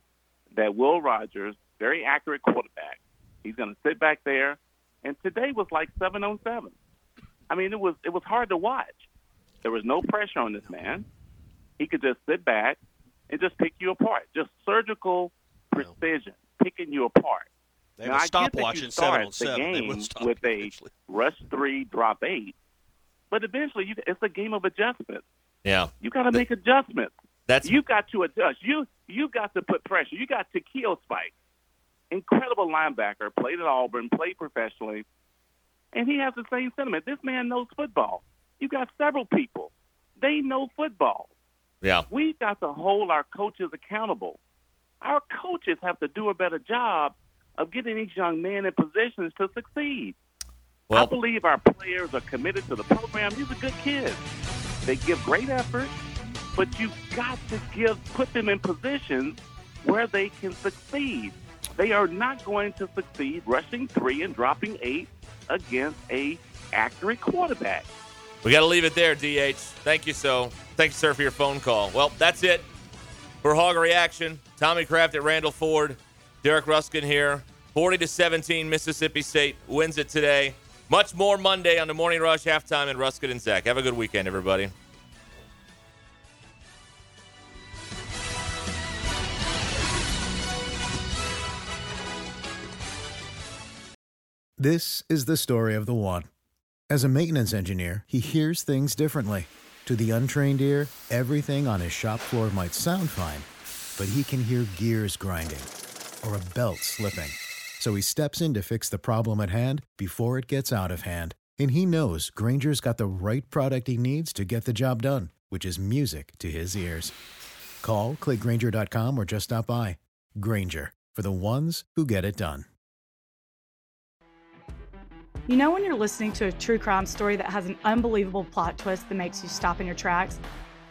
that Will Rogers, very accurate quarterback, he's going to sit back there, and today was like seven on seven. I mean, it was it was hard to watch. There was no pressure on this man. He could just sit back and just pick you apart, just surgical precision, picking you apart. They now, a I get that stopwatch you in seven on seven. They game stop with a rush three, drop eight, but eventually you, it's a game of adjustments. Yeah. You got to make adjustments. That's you got to adjust. You you got to put pressure. You got to kill Spike. Incredible linebacker, played at Auburn, played professionally, and he has the same sentiment. This man knows football. You got several people. They know football. Yeah. We've got to hold our coaches accountable. Our coaches have to do a better job of getting these young men in positions to succeed. I believe our players are committed to the program. These are good kids. They give great effort, but you've got to give put them in positions where they can succeed. They are not going to succeed rushing three and dropping eight against a accurate quarterback. We got to leave it there, DH. Thank you so. Thank you, sir, for your phone call. Well, that's it for Hog Reaction. Tommy Craft at Randall Ford. Derek Ruscin here. 40 to 17, Mississippi State wins it today. Much more Monday on the Morning Rush halftime and Ruscin and Zach. Have a good weekend, everybody. This is the story of the one. As a maintenance engineer, he hears things differently. To the untrained ear, everything on his shop floor might sound fine, but he can hear gears grinding or a belt slipping. So he steps in to fix the problem at hand before it gets out of hand. And he knows Grainger's got the right product he needs to get the job done, which is music to his ears. Call, clickgrainger.com, or just stop by. Granger, for the ones who get it done. You know, when you're listening to a true crime story that has an unbelievable plot twist that makes you stop in your tracks?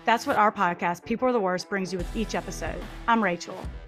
That's what our podcast, People Are the Worst, brings you with each episode. I'm Rachel.